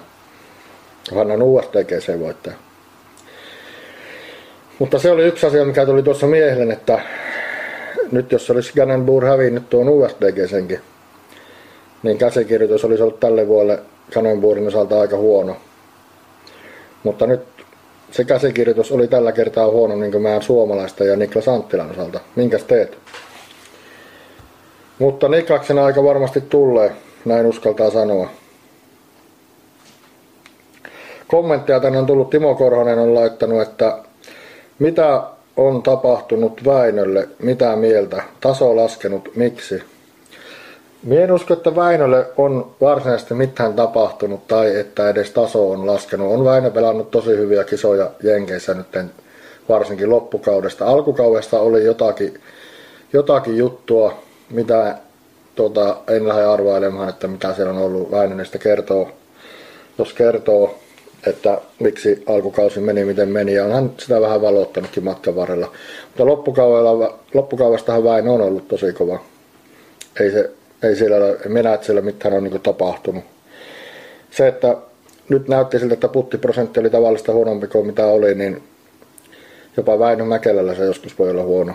Hän on USTGC-voittaja. Mutta se oli yksi asia, mikä tuli tuossa miehelle, että nyt jos olisi Cannonbur hävinnyt tuon USDGsenkin, niin käsikirjoitus olisi ollut tälle vuodelle Cannonburin osalta aika huono. Mutta nyt se käsikirjoitus oli tällä kertaa huono niin kuin meidän suomalaista ja Niklas Anttilan osalta. Minkäs teet? Mutta Niklaksen aika varmasti tulee, näin uskaltaa sanoa. Kommentteja tänne on tullut, Timo Korhonen on laittanut, että mitä on tapahtunut Väinölle, mitä mieltä, taso laskenut, miksi? Mie en usko, että Väinölle on varsinaisesti mitään tapahtunut tai että edes taso on laskenut. On Väinö pelannut tosi hyviä kisoja Jenkeissä nyt varsinkin loppukaudesta. Alkukaudesta oli jotakin, jotakin juttua, mitä tota, en lähde arvailemaan, että mitä siellä on ollut. Sitä kertoo, jos kertoo, että miksi alkukausi meni miten meni, ja onhan sitä vähän valottanutkin matkan varrella. Mutta loppukaudella, loppukaudestahan Väinö on ollut tosi kova. Ei se ei siellä, minä että siellä mitään on niin tapahtunut. Se, että nyt näytti siltä, että puttiprosentti oli tavallista huonompi kuin mitä oli, niin jopa Väinö Mäkelällä se joskus voi olla huono.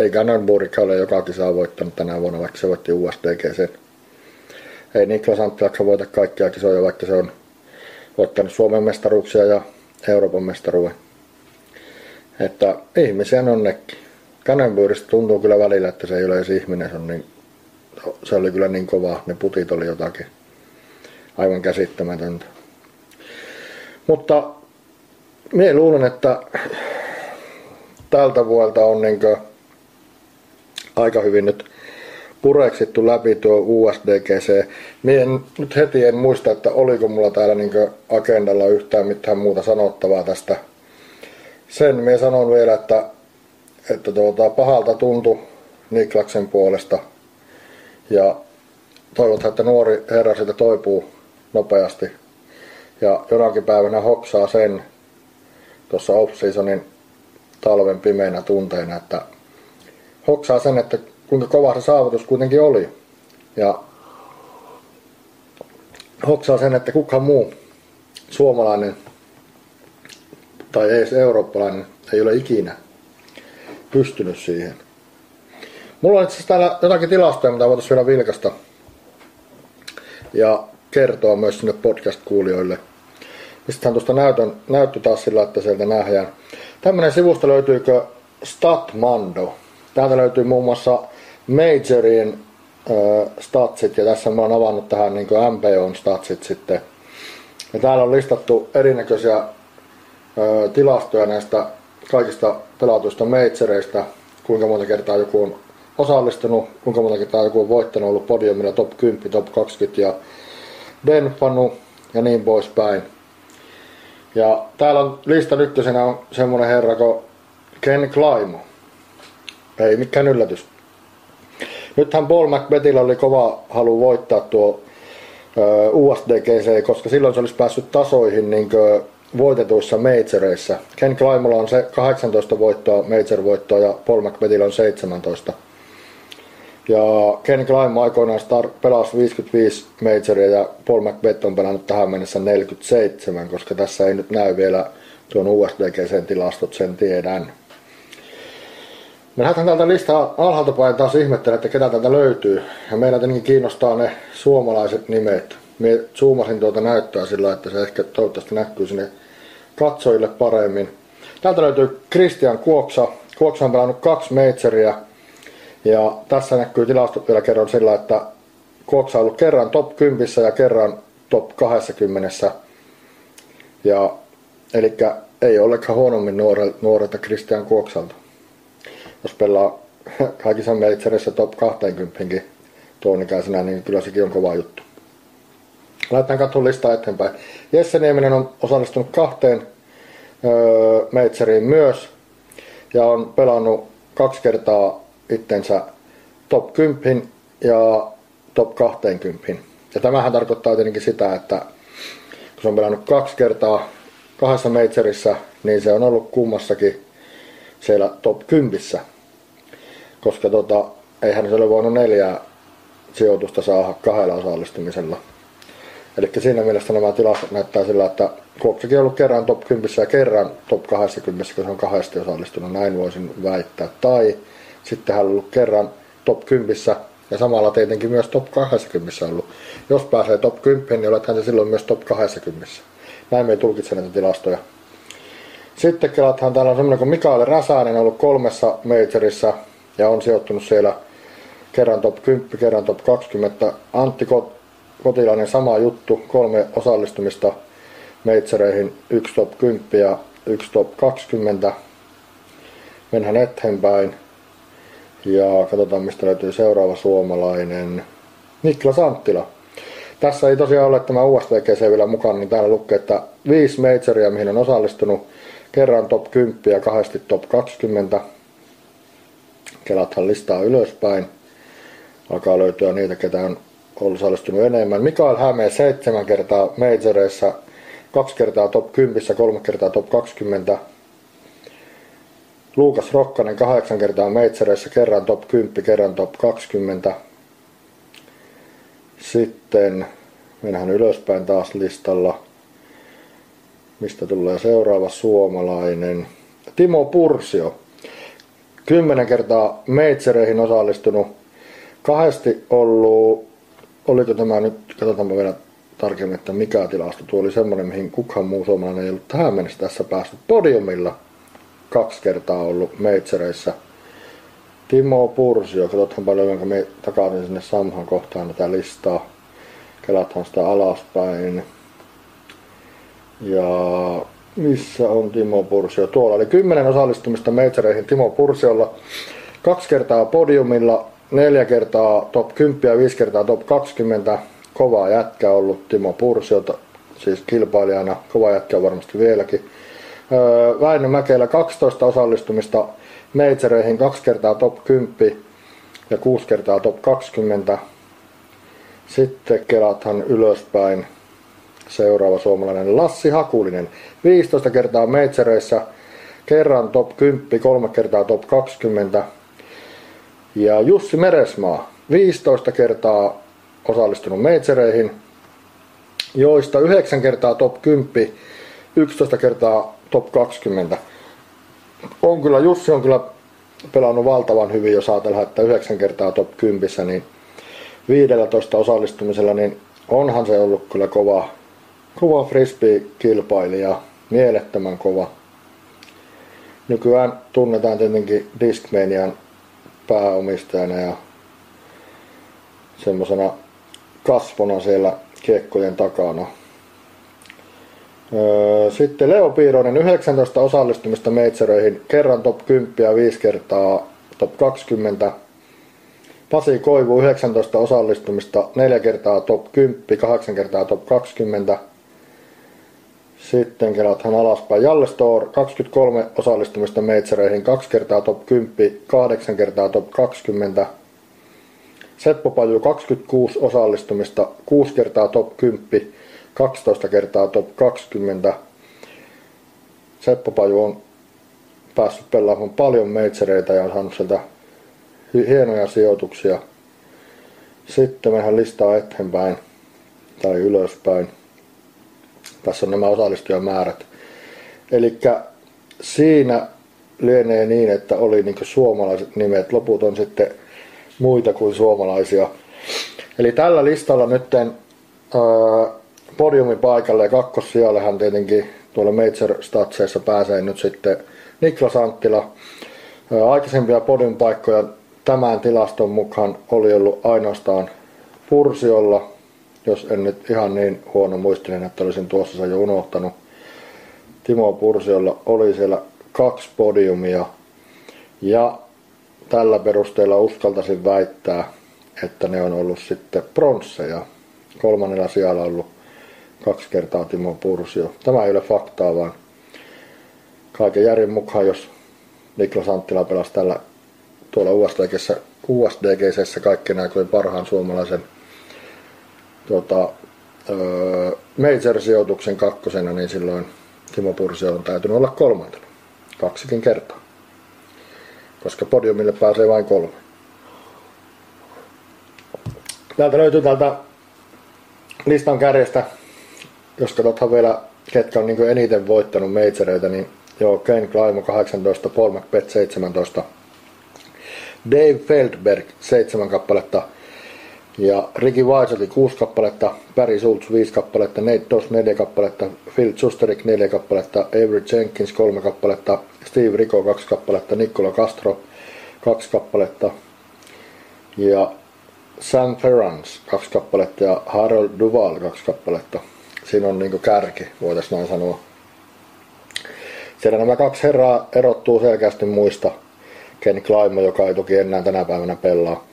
Ei Gannonburgika ole joka kisaa voittanut tänä vuonna, vaikka se voitti USDG sen. Ei Niklas Anttilakka voita kaikkia kisoja, vaikka se on voittanut Suomen mestaruuksia ja Euroopan mestaruuden. Että ihmisiä on nekin. Gannonburgista tuntuu kyllä välillä, että se ei ole edes ihminen, se on niin se oli kyllä niin kova, ne putit oli jotakin aivan käsittämätöntä. Mutta minä luulen, että tältä vuodelta on niin aika hyvin nyt pureksittu läpi tuo USDGC. Mie en, nyt heti en muista, että oliko mulla täällä niin agendalla yhtään mitään muuta sanottavaa tästä. Sen minä sanon vielä, että, että tuota, pahalta tuntui Niklaksen puolesta – ja toivotaan, että nuori herra siitä toipuu nopeasti. Ja jonakin päivänä hoksaa sen tuossa off-seasonin talven pimeänä tunteina, että hoksaa sen, että kuinka kova se saavutus kuitenkin oli. Ja hoksaa sen, että kukaan muu suomalainen tai edes eurooppalainen ei ole ikinä pystynyt siihen. Mulla on itse asiassa täällä jotakin tilastoja, mitä voitaisiin vielä vilkasta ja kertoa myös sinne podcast-kuulijoille. Mistähän tuosta näytön, näyttö taas sillä, että sieltä nähdään. Tämmönen sivusta löytyykö Statmando. Täältä löytyy muun muassa Majorien äh, statsit ja tässä mä oon avannut tähän niin MPOn statsit sitten. Ja täällä on listattu erinäköisiä äh, tilastoja näistä kaikista pelatuista majoreista, kuinka monta kertaa joku on osallistunut, kuinka monta kertaa joku on voittanut, ollut podiumilla top 10, top 20 ja denfannut ja niin poispäin. Ja täällä on listan ykkösenä on semmonen herra kuin Ken Klaimo. Ei mikään yllätys. Nythän Paul Macbethillä oli kova halu voittaa tuo USDGC, koska silloin se olisi päässyt tasoihin niin voitetuissa majoreissa. Ken Klaimolla on se 18 voittoa, major-voittoa ja Paul Macbethillä on 17. Ja Ken Klein aikoinaan star- pelasi 55 majoria ja Paul McBeth on pelannut tähän mennessä 47, koska tässä ei nyt näy vielä tuon USDGCn tilastot, sen tiedän. Me lähdetään täältä listaa alhaalta päin taas ihmettelen, että ketä täältä löytyy. Ja meillä tietenkin kiinnostaa ne suomalaiset nimet. Me zoomasin tuota näyttöä sillä, että se ehkä toivottavasti näkyy sinne katsojille paremmin. Täältä löytyy Christian Kuoksa. Kuoksa on pelannut kaksi majoria ja tässä näkyy tilastot vielä kerran sillä, että Kuoksa on ollut kerran top 10 ja kerran top 20. Ja, eli ei ollenkaan huonommin nuorelta Christian Kuoksalta. Jos pelaa kaikissa majorissa top 20 tuon ikäisenä, niin kyllä sekin on kova juttu. Laitetaan katsomaan listaa eteenpäin. Jesse Nieminen on osallistunut kahteen öö, majoriin myös ja on pelannut kaksi kertaa itsensä top 10 ja top 20. Ja tämähän tarkoittaa tietenkin sitä, että kun se on pelannut kaksi kertaa kahdessa majorissa, niin se on ollut kummassakin siellä top 10. Koska tota, eihän se ole voinut neljää sijoitusta saada kahdella osallistumisella. Eli siinä mielessä nämä tilastot näyttää sillä, että Kuopsakin on ollut kerran top 10 ja kerran top 20, kun se on kahdesti osallistunut, näin voisin väittää. Tai sitten hän on ollut kerran top 10 ja samalla tietenkin myös top 20 ollut. Jos pääsee top 10, niin olethan se silloin myös top 20. Näin me ei tulkitse näitä tilastoja. Sitten kelathan täällä on semmoinen kuin Mikael Räsänen ollut kolmessa majorissa ja on sijoittunut siellä kerran top 10, kerran top 20. Antti Kotilainen sama juttu, kolme osallistumista meitsereihin, yksi top 10 ja yksi top 20. Mennään eteenpäin. Ja katsotaan mistä löytyy seuraava suomalainen. Niklas Anttila. Tässä ei tosiaan ole tämä USVGC vielä mukana, niin täällä lukee, että viisi majoria, mihin on osallistunut. Kerran top 10 ja kahdesti top 20. Kelathan listaa ylöspäin. Alkaa löytyä niitä, ketä on osallistunut enemmän. Mikael Hämeen seitsemän kertaa majoreissa, kaksi kertaa top 10, kolme kertaa top 20. Luukas Rokkanen kahdeksan kertaa majoreissa, kerran top 10, kerran top 20. Sitten mennään ylöspäin taas listalla. Mistä tulee seuraava suomalainen? Timo Pursio. Kymmenen kertaa meitsereihin osallistunut. Kahdesti ollut, oliko tämä nyt, katsotaanpa vielä tarkemmin, että mikä tilasto. Tuo oli semmoinen, mihin kukaan muu suomalainen ei ollut tähän mennessä tässä päässyt podiumilla. Kaksi kertaa ollut meitsereissä. Timo Pursio, katsotaan paljon, jonka me takaisin sinne Samhan kohtaan tätä listaa. Kelathan sitä alaspäin. Ja missä on Timo Pursio? Tuolla oli kymmenen osallistumista meitsereihin Timo Pursiolla. Kaksi kertaa podiumilla, neljä kertaa top 10 ja viisi kertaa top 20. Kova jätkä ollut Timo Pursiota, siis kilpailijana. Kova jätkä varmasti vieläkin. Väinö Mäkelä 12 osallistumista meitsereihin, kaksi kertaa top 10 ja kuusi kertaa top 20. Sitten kelathan ylöspäin seuraava suomalainen Lassi Hakulinen. 15 kertaa meitsereissä, kerran top 10, kolme kertaa top 20. Ja Jussi Meresmaa, 15 kertaa osallistunut meitsereihin, joista 9 kertaa top 10, 11 kertaa top 20. On kyllä, Jussi on kyllä pelannut valtavan hyvin, jos ajatellaan, että 9 kertaa top 10, niin 15 osallistumisella, niin onhan se ollut kyllä kova, kova frisbee-kilpailija, mielettömän kova. Nykyään tunnetaan tietenkin Discmanian pääomistajana ja semmoisena kasvona siellä kiekkojen takana. Sitten Leo Piironen 19 osallistumista meitseröihin, kerran top 10 ja 5 kertaa top 20. Pasi Koivu 19 osallistumista, 4 kertaa top 10, 8 kertaa top 20. Sitten kelathan alaspäin. Jalle Store 23 osallistumista meitsereihin, 2 kertaa top 10, 8 kertaa top 20. Seppo Paju 26 osallistumista, 6 kertaa top 10, 12 kertaa top 20. Seppo Paju on päässyt pelaamaan paljon meitsereitä ja on saanut sieltä hienoja sijoituksia. Sitten mehän listaa eteenpäin tai ylöspäin. Tässä on nämä osallistujamäärät. Eli siinä lienee niin, että oli niin suomalaiset nimet. Loput on sitten muita kuin suomalaisia. Eli tällä listalla nyt podiumin paikalle ja kakkossijallehan tietenkin tuolla Major Statseissa pääsee nyt sitten Niklas Anttila. Aikaisempia podiumpaikkoja tämän tilaston mukaan oli ollut ainoastaan Pursiolla, jos en nyt ihan niin huono muistinen, että olisin tuossa jo unohtanut. Timo Pursiolla oli siellä kaksi podiumia ja tällä perusteella uskaltaisin väittää, että ne on ollut sitten pronsseja. Kolmannella sijalla ollut kaksi kertaa Timo Pursio. Tämä ei ole faktaa, vaan kaiken järjen mukaan, jos Niklas Anttila pelasi tällä tuolla USDGssä, USDGssä kaikkien aikojen parhaan suomalaisen tuota, öö, major-sijoituksen kakkosena, niin silloin Timo Pursio on täytynyt olla kolmantena. Kaksikin kertaa. Koska podiumille pääsee vain kolme. Täältä löytyy täältä listan kärjestä, jos katsothan vielä ketkä on niin eniten voittanut meitsereitä, niin joo, Ken Climo 18, Paul McBeth 17, Dave Feldberg 7 kappaletta, ja Ricky Weiselti 6 kappaletta, Barry Schultz 5 kappaletta, Nate Doss 4 kappaletta, Phil Susterik 4 kappaletta, Avery Jenkins 3 kappaletta, Steve Rico 2 kappaletta, Nicola Castro 2 kappaletta ja Sam Ferrans 2 kappaletta ja Harold Duval 2 kappaletta. Siinä on niinku kärki, voitaisiin näin sanoa. Siellä nämä kaksi herraa erottuu selkeästi muista. Ken Climo, joka ei toki enää tänä päivänä pelaa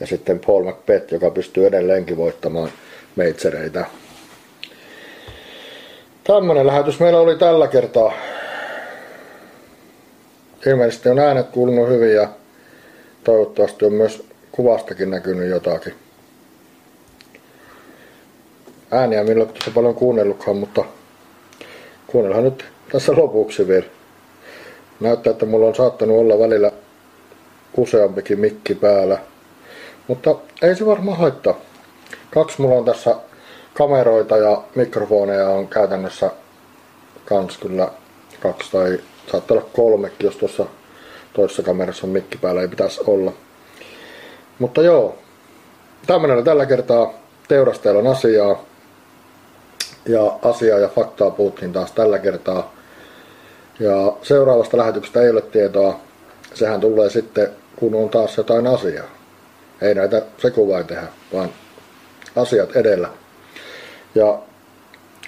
ja sitten Paul McBeth, joka pystyy edelleenkin voittamaan meitsereitä. Tämmönen lähetys meillä oli tällä kertaa. Ilmeisesti on äänet kuulunut hyvin ja toivottavasti on myös kuvastakin näkynyt jotakin. Ääniä millä ole tässä paljon kuunnellutkaan, mutta kuunnellaan nyt tässä lopuksi vielä. Näyttää, että mulla on saattanut olla välillä useampikin mikki päällä. Mutta ei se varmaan haittaa. Kaksi mulla on tässä kameroita ja mikrofoneja on käytännössä kans kyllä kaksi tai saattaa olla kolmekin, jos tuossa toisessa kamerassa on mikki päällä, ei pitäisi olla. Mutta joo, tämmönen tällä kertaa teurasteella asiaa. Ja asiaa ja faktaa puhuttiin taas tällä kertaa. Ja seuraavasta lähetyksestä ei ole tietoa. Sehän tulee sitten, kun on taas jotain asiaa. Ei näitä sekuvain tehdä, vaan asiat edellä. Ja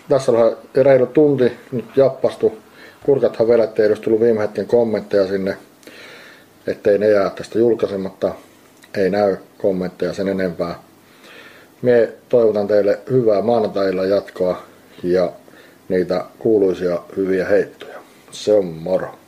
tässä on reilu tunti nyt jappastu. Kurkathan vielä, ettei edes tullut viime hetken kommentteja sinne, ettei ne jää tästä julkaisematta. Ei näy kommentteja sen enempää. Me toivotan teille hyvää maanantailla jatkoa ja niitä kuuluisia hyviä heittoja. Se on moro.